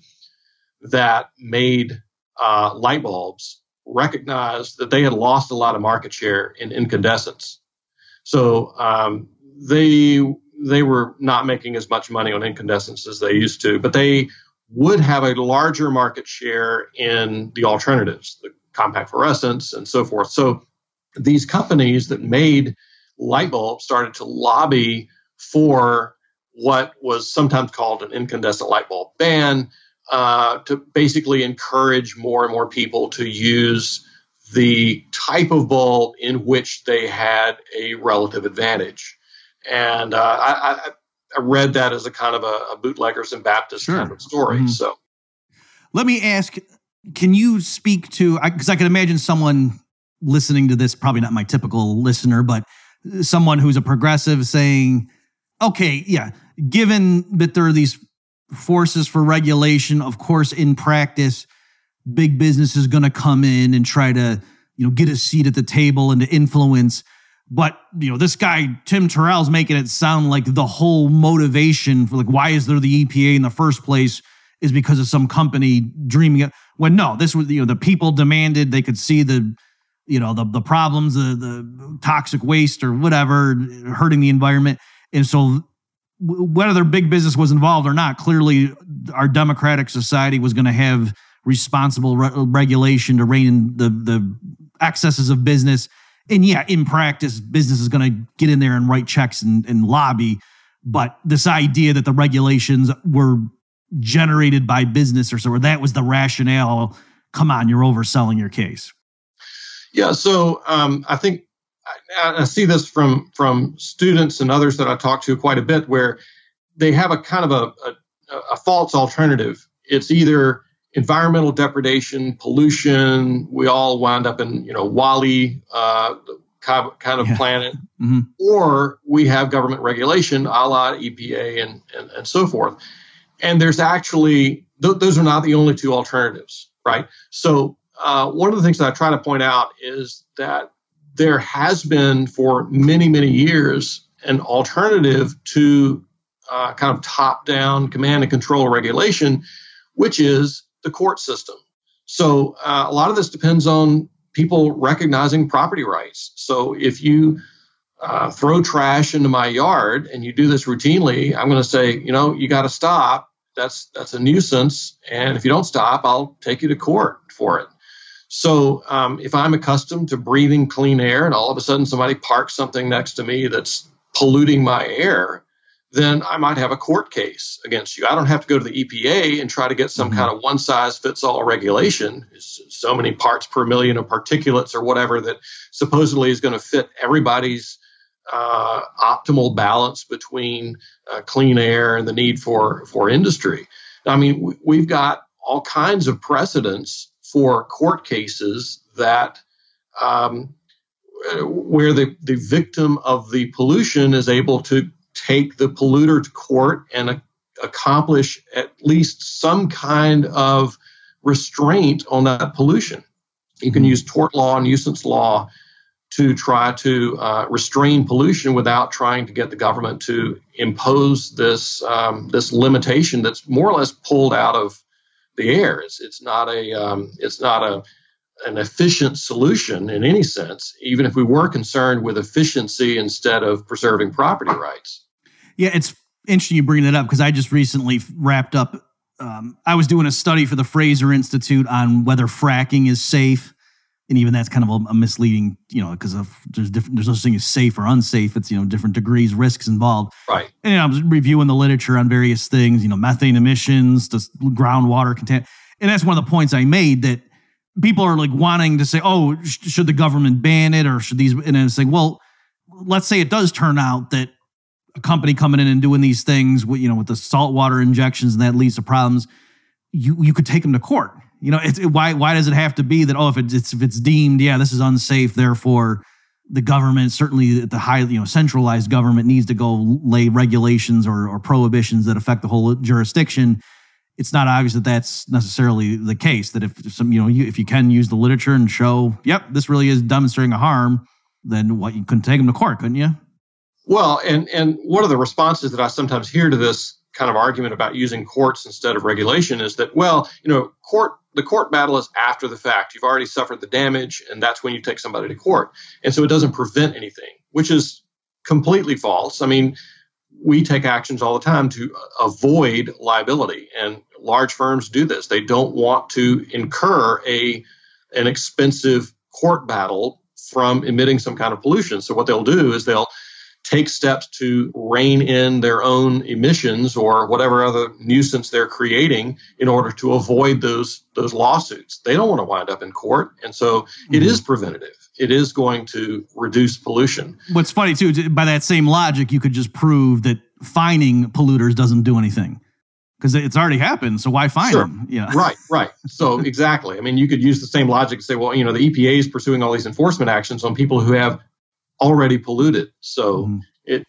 that made uh, light bulbs recognized that they had lost a lot of market share in incandescents. So um, they they were not making as much money on incandescents as they used to, but they would have a larger market share in the alternatives, the compact fluorescents and so forth. So these companies that made light bulbs started to lobby for what was sometimes called an incandescent light bulb ban uh, to basically encourage more and more people to use the type of bulb in which they had a relative advantage. And uh, I, I, I read that as a kind of a, a bootleggers and Baptist Sure. kind of story. Mhm. So Let me ask can you speak to because I, can imagine someone listening to this probably not my typical listener but someone who's a progressive saying okay yeah given that there are these forces for regulation of course in practice big business is going to come in and try to you know get a seat at the table and to influence but you know this guy tim terrell's making it sound like the whole motivation for like why is there the epa in the first place is because of some company dreaming it. When no this was you know the people demanded they could see the you know the the problems the the toxic waste or whatever hurting the environment. And so whether big business was involved or not clearly our democratic society was going to have responsible re- regulation to rein in the the excesses of business and yeah in practice business is going to get in there and write checks and, and lobby but this idea that the regulations were generated by business or so or that was the rationale come on you're overselling your case Yeah, so um, I think I, I see this from from students and others that I talk to quite a bit, where they have a kind of a, a, a false alternative. It's either environmental depredation, pollution. We all wind up in you know WALL-E uh, kind of- Yeah. planet, Mhm. or we have government regulation, a la EPA and and, and so forth. And there's actually th- those are not the only two alternatives, right? So uh, one of the things that I try to point out is that there has been for many, many years an alternative to uh, kind of top down command and control regulation, which is the court system. So uh, a lot of this depends on people recognizing property rights. So if you uh, throw trash into my yard and you do this routinely, I'm going to say, you know, you got to stop. That's that's a nuisance, and if you don't stop, I'll take you to court for it. So um, if I'm accustomed to breathing clean air and all of a sudden somebody parks something next to me that's polluting my air, then I might have a court case against you. I don't have to go to the EPA and try to get some mm-hmm. kind of one size fits all regulation. It's so many parts per million of particulates or whatever that supposedly is going to fit everybody's uh, optimal balance between uh, clean air and the need for, for industry. I mean, we've got all kinds of precedents for court cases that um, where the, the victim of the pollution is able to take the polluter to court and a- accomplish at least some kind of restraint on that pollution. You can use tort law and nuisance law to try to uh, restrain pollution without trying to get the government to impose this um, this limitation that's more or less pulled out of the air. It's, it's not a um, it's not a an efficient solution in any sense, even if we were concerned with efficiency instead of preserving property rights. Yeah, it's interesting you bring that up because I just recently wrapped up. Um, I was doing a study for the Fraser Institute on whether fracking is safe, and even that's kind of a, a misleading, you know, because there's different. There's no such thing as safe or unsafe. It's you know different degrees, risks involved. Right. And you know, I was reviewing the literature on various things, you know, methane emissions, the groundwater content, and that's one of the points I made that people are like wanting to say, oh, sh- should the government ban it or should these? And it's like, well, let's say it does turn out that a company coming in and doing these things, with, you know, with the saltwater injections and that leads to problems, you you could take them to court. You know, it, why why does it have to be that oh if it's if it's deemed yeah this is unsafe therefore the government certainly the high you know centralized government needs to go lay regulations or, or prohibitions that affect the whole jurisdiction it's not obvious that that's necessarily the case that if some you know you, if you can use the literature and show yep this really is demonstrating a harm then what you couldn't take them to court couldn't you well, and and one of the responses that I sometimes hear to this kind of argument about using courts instead of regulation is that well, you know, court the court battle is after the fact. You've already suffered the damage, and that's when you take somebody to court, and so it doesn't prevent anything, which is completely false. I mean, we take actions all the time to avoid liability, and large firms do this. They don't want to incur a an expensive court battle from emitting some kind of pollution. So what they'll do is they'll take steps to rein in their own emissions or whatever other nuisance they're creating in order to avoid those those lawsuits. They don't want to wind up in court, and so mm-hmm. it is preventative. It is going to reduce pollution. What's funny too, by that same logic, you could just prove that fining polluters doesn't do anything because it's already happened. So why fine sure. them? Yeah. Right, right. So exactly. I mean, you could use the same logic to say, well, you know, the EPA is pursuing all these enforcement actions on people who have already polluted. So mm-hmm. it,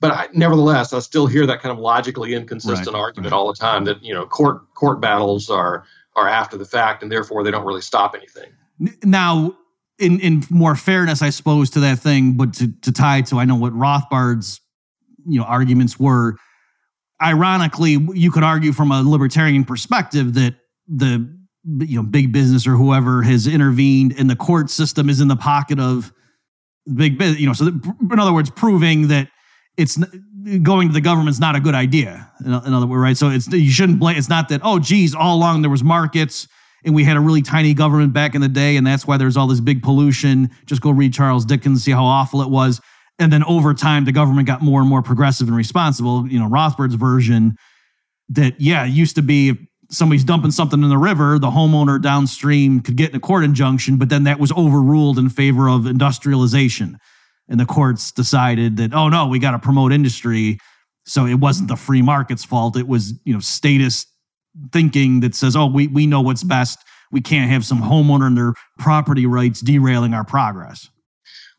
but I, nevertheless, I still hear that kind of logically inconsistent right, argument right. all the time that you know court court battles are are after the fact and therefore they don't really stop anything. Now, in in more fairness, I suppose to that thing, but to to tie to I know what Rothbard's you know arguments were. Ironically, you could argue from a libertarian perspective that the you know big business or whoever has intervened and the court system is in the pocket of big business, you know, so in other words, proving that it's going to the government's not a good idea. In, other words, right? So it's you shouldn't blame. It's not that oh, geez, all along there was markets and we had a really tiny government back in the day, and that's why there's all this big pollution. Just go read Charles Dickens, see how awful it was. And then over time, the government got more and more progressive and responsible. You know, Rothbard's version that yeah, it used to be somebody's dumping something in the river, the homeowner downstream could get in a court injunction, but then that was overruled in favor of industrialization. And the courts decided that, oh no, we got to promote industry. So it wasn't the free market's fault. It was, you know, statist thinking that says, oh, we, we know what's best. We can't have some homeowner and their property rights derailing our progress.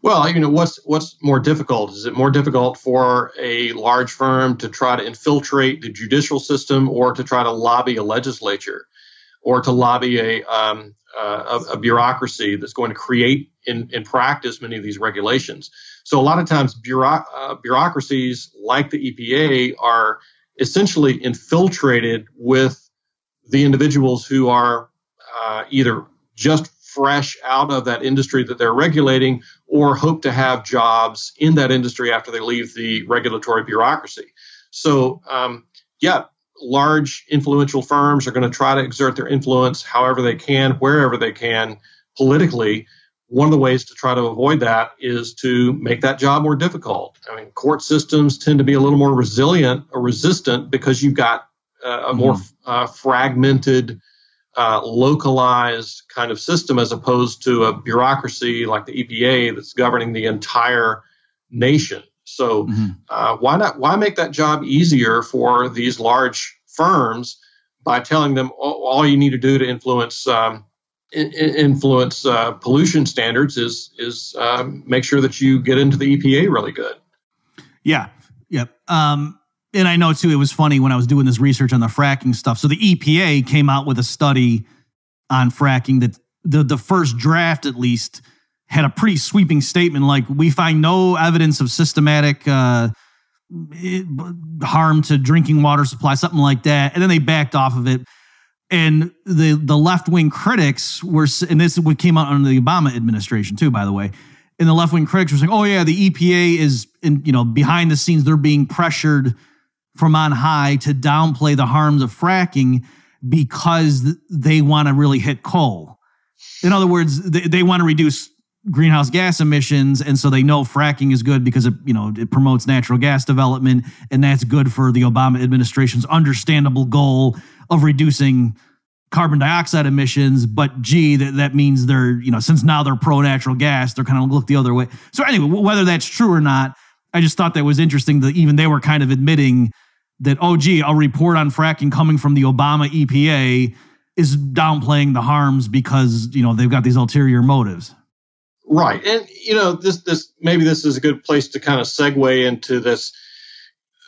Well, you know, what's what's more difficult? Is it more difficult for a large firm to try to infiltrate the judicial system, or to try to lobby a legislature, or to lobby a um, uh, a, a, bureaucracy that's going to create in, in practice many of these regulations? So a lot of times, bureau- uh, bureaucracies like the EPA are essentially infiltrated with the individuals who are uh, either just fresh out of that industry that they're regulating or hope to have jobs in that industry after they leave the regulatory bureaucracy. So, um, yeah, large influential firms are going to try to exert their influence however they can, wherever they can, politically, one of the ways to try to avoid that is to make that job more difficult. I mean, court systems tend to be a little more resilient or resistant because you've got uh, a more mm-hmm. uh, fragmented, uh, localized kind of system as opposed to a bureaucracy like the EPA that's governing the entire nation. So mm-hmm. Uh, why not? Why make that job easier for these large firms by telling them all, all you need to do to influence um, influence uh, pollution standards is is um, make sure that you get into the EPA really good. Yeah, yep. Um, and I know too. It was funny when I was doing this research on the fracking stuff. So the EPA came out with a study on fracking that the the first draft at least had a pretty sweeping statement like we find no evidence of systematic uh, harm to drinking water supply, something like that, and then they backed off of it and the the left wing critics were, and this came out under the Obama administration too, by the way. And the left wing critics were saying, "Oh yeah, the EPA is, in, you know, behind the scenes, they're being pressured from on high to downplay the harms of fracking because they want to really hit coal. In other words, they, they want to reduce greenhouse gas emissions and so they know fracking is good because it you know it promotes natural gas development and that's good for the Obama administration's understandable goal of reducing carbon dioxide emissions but gee that, that means they're you know since now they're pro natural gas they're kind of look the other way so anyway whether that's true or not i just thought that was interesting that even they were kind of admitting that oh gee a report on fracking coming from the obama epa is downplaying the harms because you know they've got these ulterior motives right and you know this this maybe this is a good place to kind of segue into this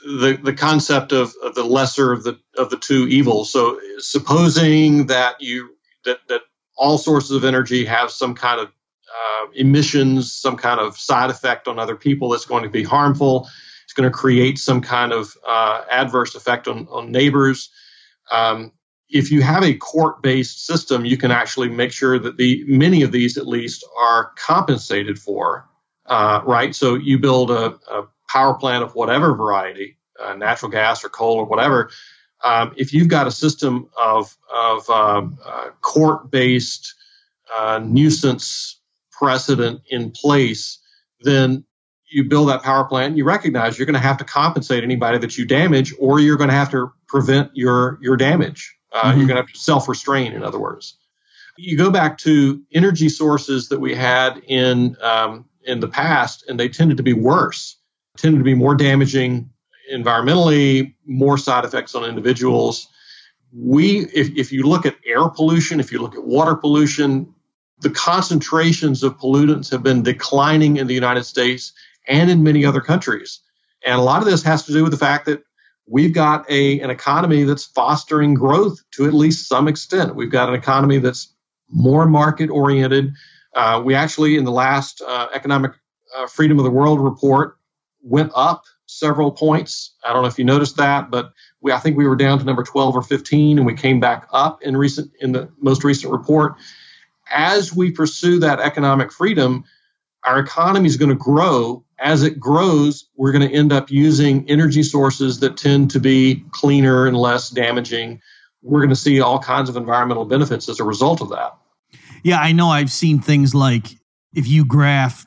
the the concept of, of the lesser of the of the two evils. So supposing that you that that all sources of energy have some kind of uh, emissions, some kind of side effect on other people that's going to be harmful. It's going to create some kind of uh, adverse effect on, on neighbors. Um, if you have a court-based system, you can actually make sure that the many of these, at least, are compensated for. Uh, right, so you build a, a power plant of whatever variety, uh, natural gas or coal or whatever, um, if you've got a system of, of um, uh, court based uh, nuisance precedent in place, then you build that power plant, you recognize you're going to have to compensate anybody that you damage, or you're going to have to prevent your, your damage. Uh, mm-hmm. You're going to have to self restrain, in other words. You go back to energy sources that we had in, um, in the past, and they tended to be worse tended to be more damaging environmentally, more side effects on individuals. We, if, if you look at air pollution, if you look at water pollution, the concentrations of pollutants have been declining in the United States and in many other countries. And a lot of this has to do with the fact that we've got a, an economy that's fostering growth to at least some extent. We've got an economy that's more market oriented. Uh, we actually, in the last uh, Economic uh, Freedom of the World report, went up several points. I don't know if you noticed that, but we I think we were down to number 12 or 15 and we came back up in recent in the most recent report. As we pursue that economic freedom, our economy is going to grow. As it grows, we're going to end up using energy sources that tend to be cleaner and less damaging. We're going to see all kinds of environmental benefits as a result of that. Yeah, I know I've seen things like if you graph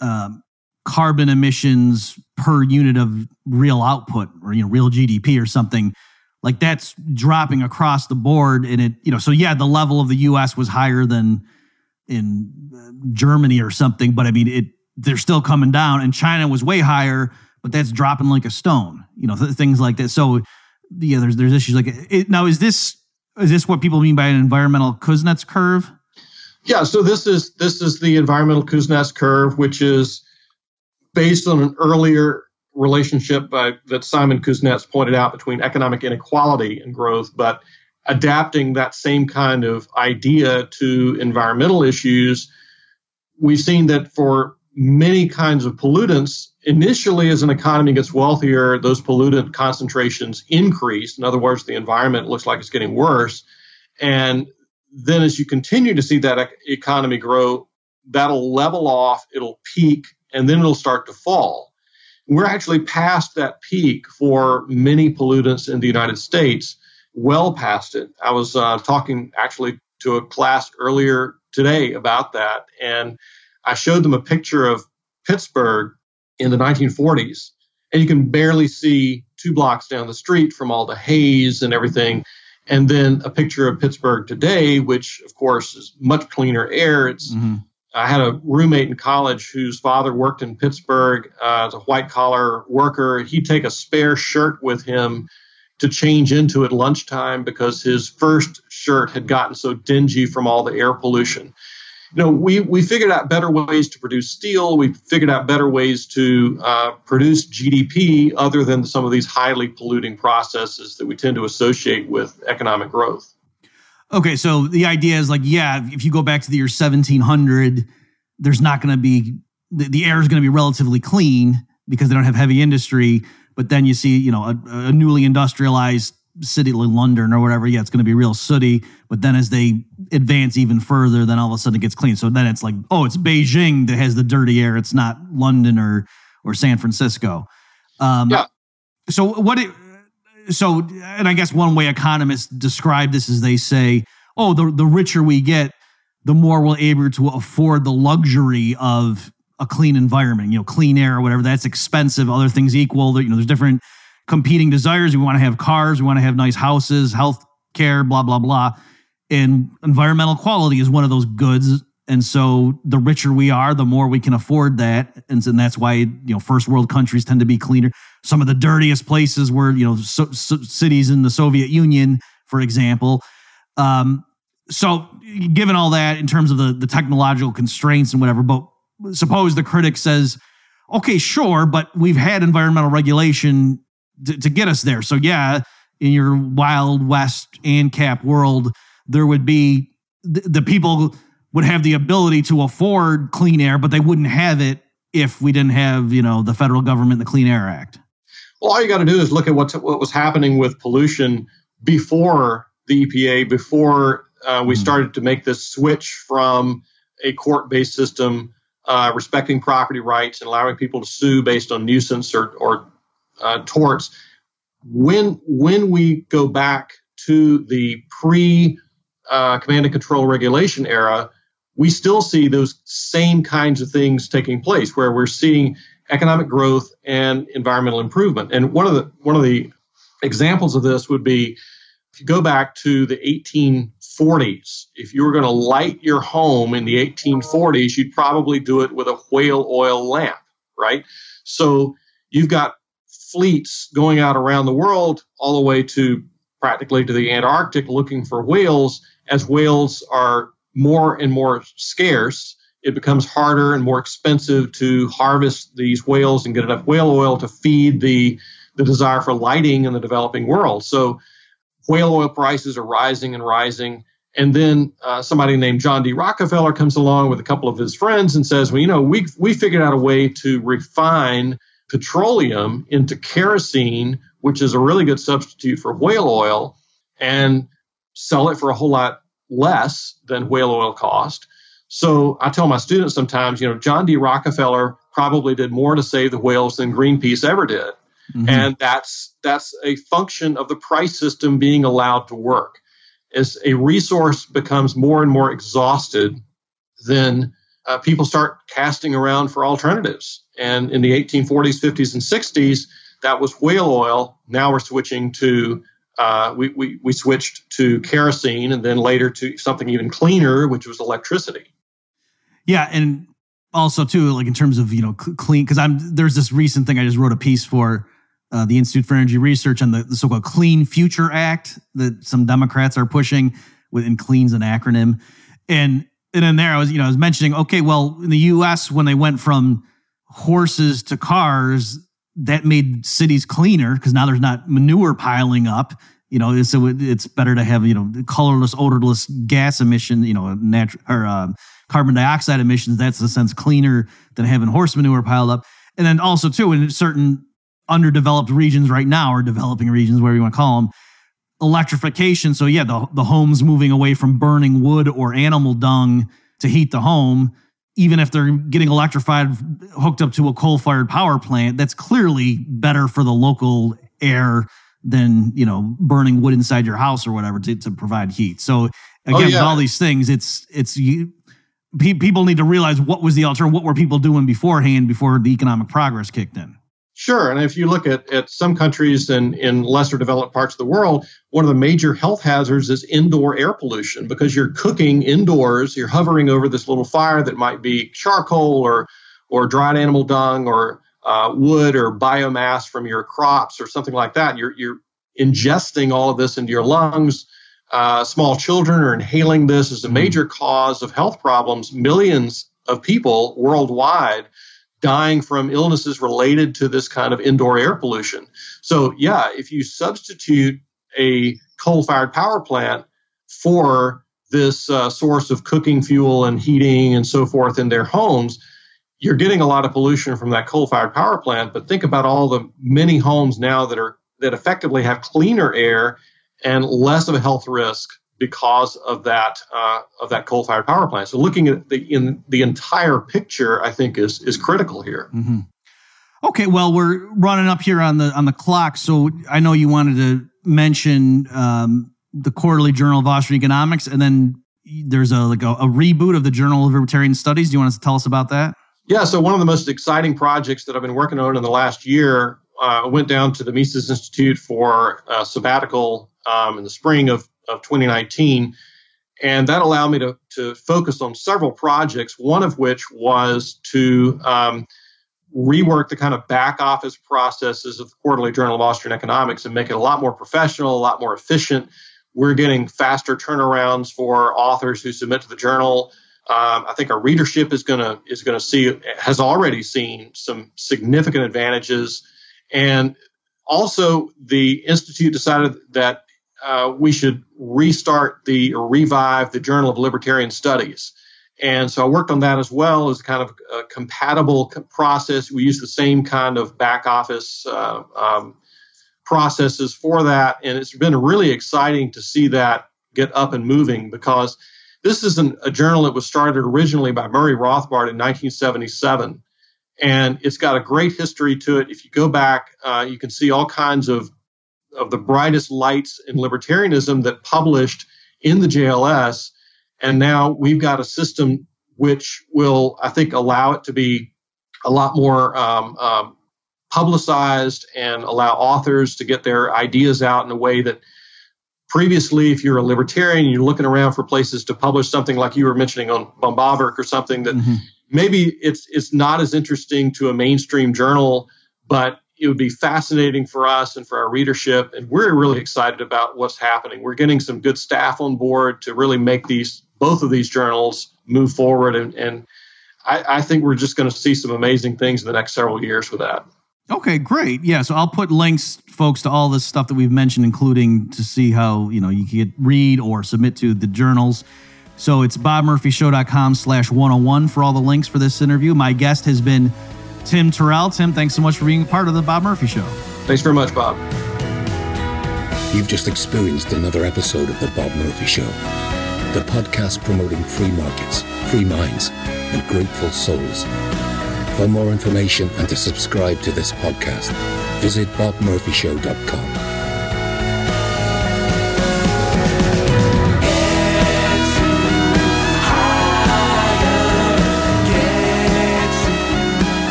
um, carbon emissions per unit of real output or you know real GDP or something like that's dropping across the board and it you know so yeah the level of the US was higher than in uh, Germany or something but I mean it they're still coming down and China was way higher but that's dropping like a stone you know th- things like that. So yeah there's there's issues like it, now is this is this what people mean by an environmental Kuznets curve? Yeah so this is this is the environmental Kuznets curve which is based on an earlier relationship by, that Simon Kuznets pointed out between economic inequality and growth, but adapting that same kind of idea to environmental issues, we've seen that for many kinds of pollutants, initially as an economy gets wealthier, those pollutant concentrations increase. In other words, the environment looks like it's getting worse. And then as you continue to see that economy grow, that'll level off, it'll peak, and then it'll start to fall. We're actually past that peak for many pollutants in the United States, well past it. I was uh, talking actually to a class earlier today about that. And I showed them a picture of Pittsburgh in the 1940s, and you can barely see two blocks down the street from all the haze and everything. And then a picture of Pittsburgh today, which of course is much cleaner air. It's mm-hmm. I had a roommate in college whose father worked in Pittsburgh uh, as a white collar worker. He'd take a spare shirt with him to change into at lunchtime because his first shirt had gotten so dingy from all the air pollution. You know, we, we figured out better ways to produce steel. We figured out better ways to uh, produce GDP other than some of these highly polluting processes that we tend to associate with economic growth. Okay, so the idea is like, yeah, if you go back to the year 1700, there's not going to be the, the air is going to be relatively clean because they don't have heavy industry. But then you see, you know, a, a newly industrialized city like London or whatever, yeah, it's going to be real sooty. But then as they advance even further, then all of a sudden it gets clean. So then it's like, oh, it's Beijing that has the dirty air. It's not London or or San Francisco. Um, yeah. So what? It, so and I guess one way economists describe this is they say, oh, the the richer we get, the more we're able to afford the luxury of a clean environment. You know, clean air or whatever. That's expensive. Other things equal. You know, there's different competing desires. We want to have cars. We want to have nice houses, health care, blah blah blah. And environmental quality is one of those goods. And so the richer we are, the more we can afford that. And, and that's why, you know, first world countries tend to be cleaner. Some of the dirtiest places were, you know, so, so cities in the Soviet Union, for example. Um, so given all that in terms of the, the technological constraints and whatever, but suppose the critic says, okay, sure, but we've had environmental regulation to, to get us there. So yeah, in your wild west ANCAP world, there would be the, the people would have the ability to afford clean air, but they wouldn't have it if we didn't have, you know, the federal government, the Clean Air Act. Well, all you got to do is look at what's, what was happening with pollution before the EPA, before uh, we mm-hmm. started to make this switch from a court-based system, uh, respecting property rights and allowing people to sue based on nuisance or, or uh, torts. When when we go back to the pre uh, command and control regulation era, we still see those same kinds of things taking place, where we're seeing economic growth and environmental improvement. And one of the one of the examples of this would be if you go back to the 1840s, if you were going to light your home in the 1840s, you'd probably do it with a whale oil lamp, right? So you've got fleets going out around the world, all the way to practically to the Antarctic, looking for whales. As whales are more and more scarce, it becomes harder and more expensive to harvest these whales and get enough whale oil to feed the the desire for lighting in the developing world. So whale oil prices are rising and rising. And then uh, somebody named John D. Rockefeller comes along with a couple of his friends and says, "Well, you know, we we figured out a way to refine petroleum into kerosene, which is a really good substitute for whale oil, and sell it for a whole lot less than whale oil cost. So I tell my students sometimes, you know, John D. Rockefeller probably did more to save the whales than Greenpeace ever did. Mm-hmm. And that's that's a function of the price system being allowed to work. As a resource becomes more and more exhausted, then uh, people start casting around for alternatives. And in the 1840s, 50s, and 60s, that was whale oil. Now we're switching to uh, we, we, we switched to kerosene and then later to something even cleaner, which was electricity. Yeah, and also too, like in terms of you know clean, because I'm there's this recent thing I just wrote a piece for uh, the Institute for Energy Research on the, the, so-called Clean Future Act that some Democrats are pushing. Within clean's an acronym, and and in there I was you know I was mentioning okay, well in the U.S. when they went from horses to cars, that made cities cleaner because now there's not manure piling up. You know, so it's better to have you know colorless, odorless gas emission. You know, natural or uh, carbon dioxide emissions. That's in a sense cleaner than having horse manure piled up. And then also too in certain underdeveloped regions right now or developing regions, whatever you want to call them, electrification. So yeah, the the homes moving away from burning wood or animal dung to heat the home even if they're getting electrified, hooked up to a coal fired power plant, that's clearly better for the local air than, you know, burning wood inside your house or whatever to, to provide heat. So oh, again, oh, yeah. with all these things, it's, it's, you, pe- people need to realize what was the alternative, what were people doing beforehand before the economic progress kicked in. Sure. And if you look at, at some countries in, in lesser developed parts of the world, one of the major health hazards is indoor air pollution because you're cooking indoors, you're hovering over this little fire that might be charcoal or, or dried animal dung or uh, wood or biomass from your crops or something like that. You're, you're ingesting all of this into your lungs. Uh, small children are inhaling this as a major cause of health problems. Millions of people worldwide dying from illnesses related to this kind of indoor air pollution. So, yeah, if you substitute a coal fired power plant for this uh, source of cooking fuel and heating and so forth in their homes, you're getting a lot of pollution from that coal fired power plant. But think about all the many homes now that are that effectively have cleaner air and less of a health risk because of that uh, of that coal fired power plant. So looking at the in the entire picture, I think is is critical here. Mm-hmm. Okay, well we're running up here on the on the clock, so I know you wanted to mention um, the Quarterly Journal of Austrian Economics, and then there's a like a, a reboot of the Journal of Libertarian Studies. Do you want to tell us about that? Yeah, so one of the most exciting projects that I've been working on in the last year uh, went down to the Mises Institute for a sabbatical um, in the spring of of 2019. And that allowed me to, to focus on several projects, one of which was to um, rework the kind of back office processes of the Quarterly Journal of Austrian Economics and make it a lot more professional, a lot more efficient. We're getting faster turnarounds for authors who submit to the journal. Um, I think our readership is going to is going to see has already seen some significant advantages, and also the institute decided that uh, we should restart the or revive the Journal of Libertarian Studies. And so I worked on that as well as kind of a compatible process. We use the same kind of back office uh, um, processes for that. And it's been really exciting to see that get up and moving because this is an, a journal that was started originally by Murray Rothbard in 1977. And it's got a great history to it. If you go back, uh, you can see all kinds of of the brightest lights in libertarianism that published in the JLS. And now we've got a system which will, I think, allow it to be a lot more um, um, publicized and allow authors to get their ideas out in a way that previously, if you're a libertarian, you're looking around for places to publish something like you were mentioning on Böhm-Bawerk or something that mm-hmm. maybe it's it's not as interesting to a mainstream journal, but it would be fascinating for us and for our readership. And we're really excited about what's happening. We're getting some good staff on board to really make these both of these journals move forward. And, and I, I think we're just going to see some amazing things in the next several years with that. Okay, great. Yeah, so I'll put links, folks, to all this stuff that we've mentioned, including to see how you know you can read or submit to the journals. So it's bobmurphyshow.com slash 101 for all the links for this interview. My guest has been Tim Terrell. Tim, thanks so much for being part of the Bob Murphy Show. Thanks very much, Bob. You've just experienced another episode of The Bob Murphy Show, the podcast promoting free markets, free minds, and grateful souls. For more information and to subscribe to this podcast, visit bobmurphyshow.com.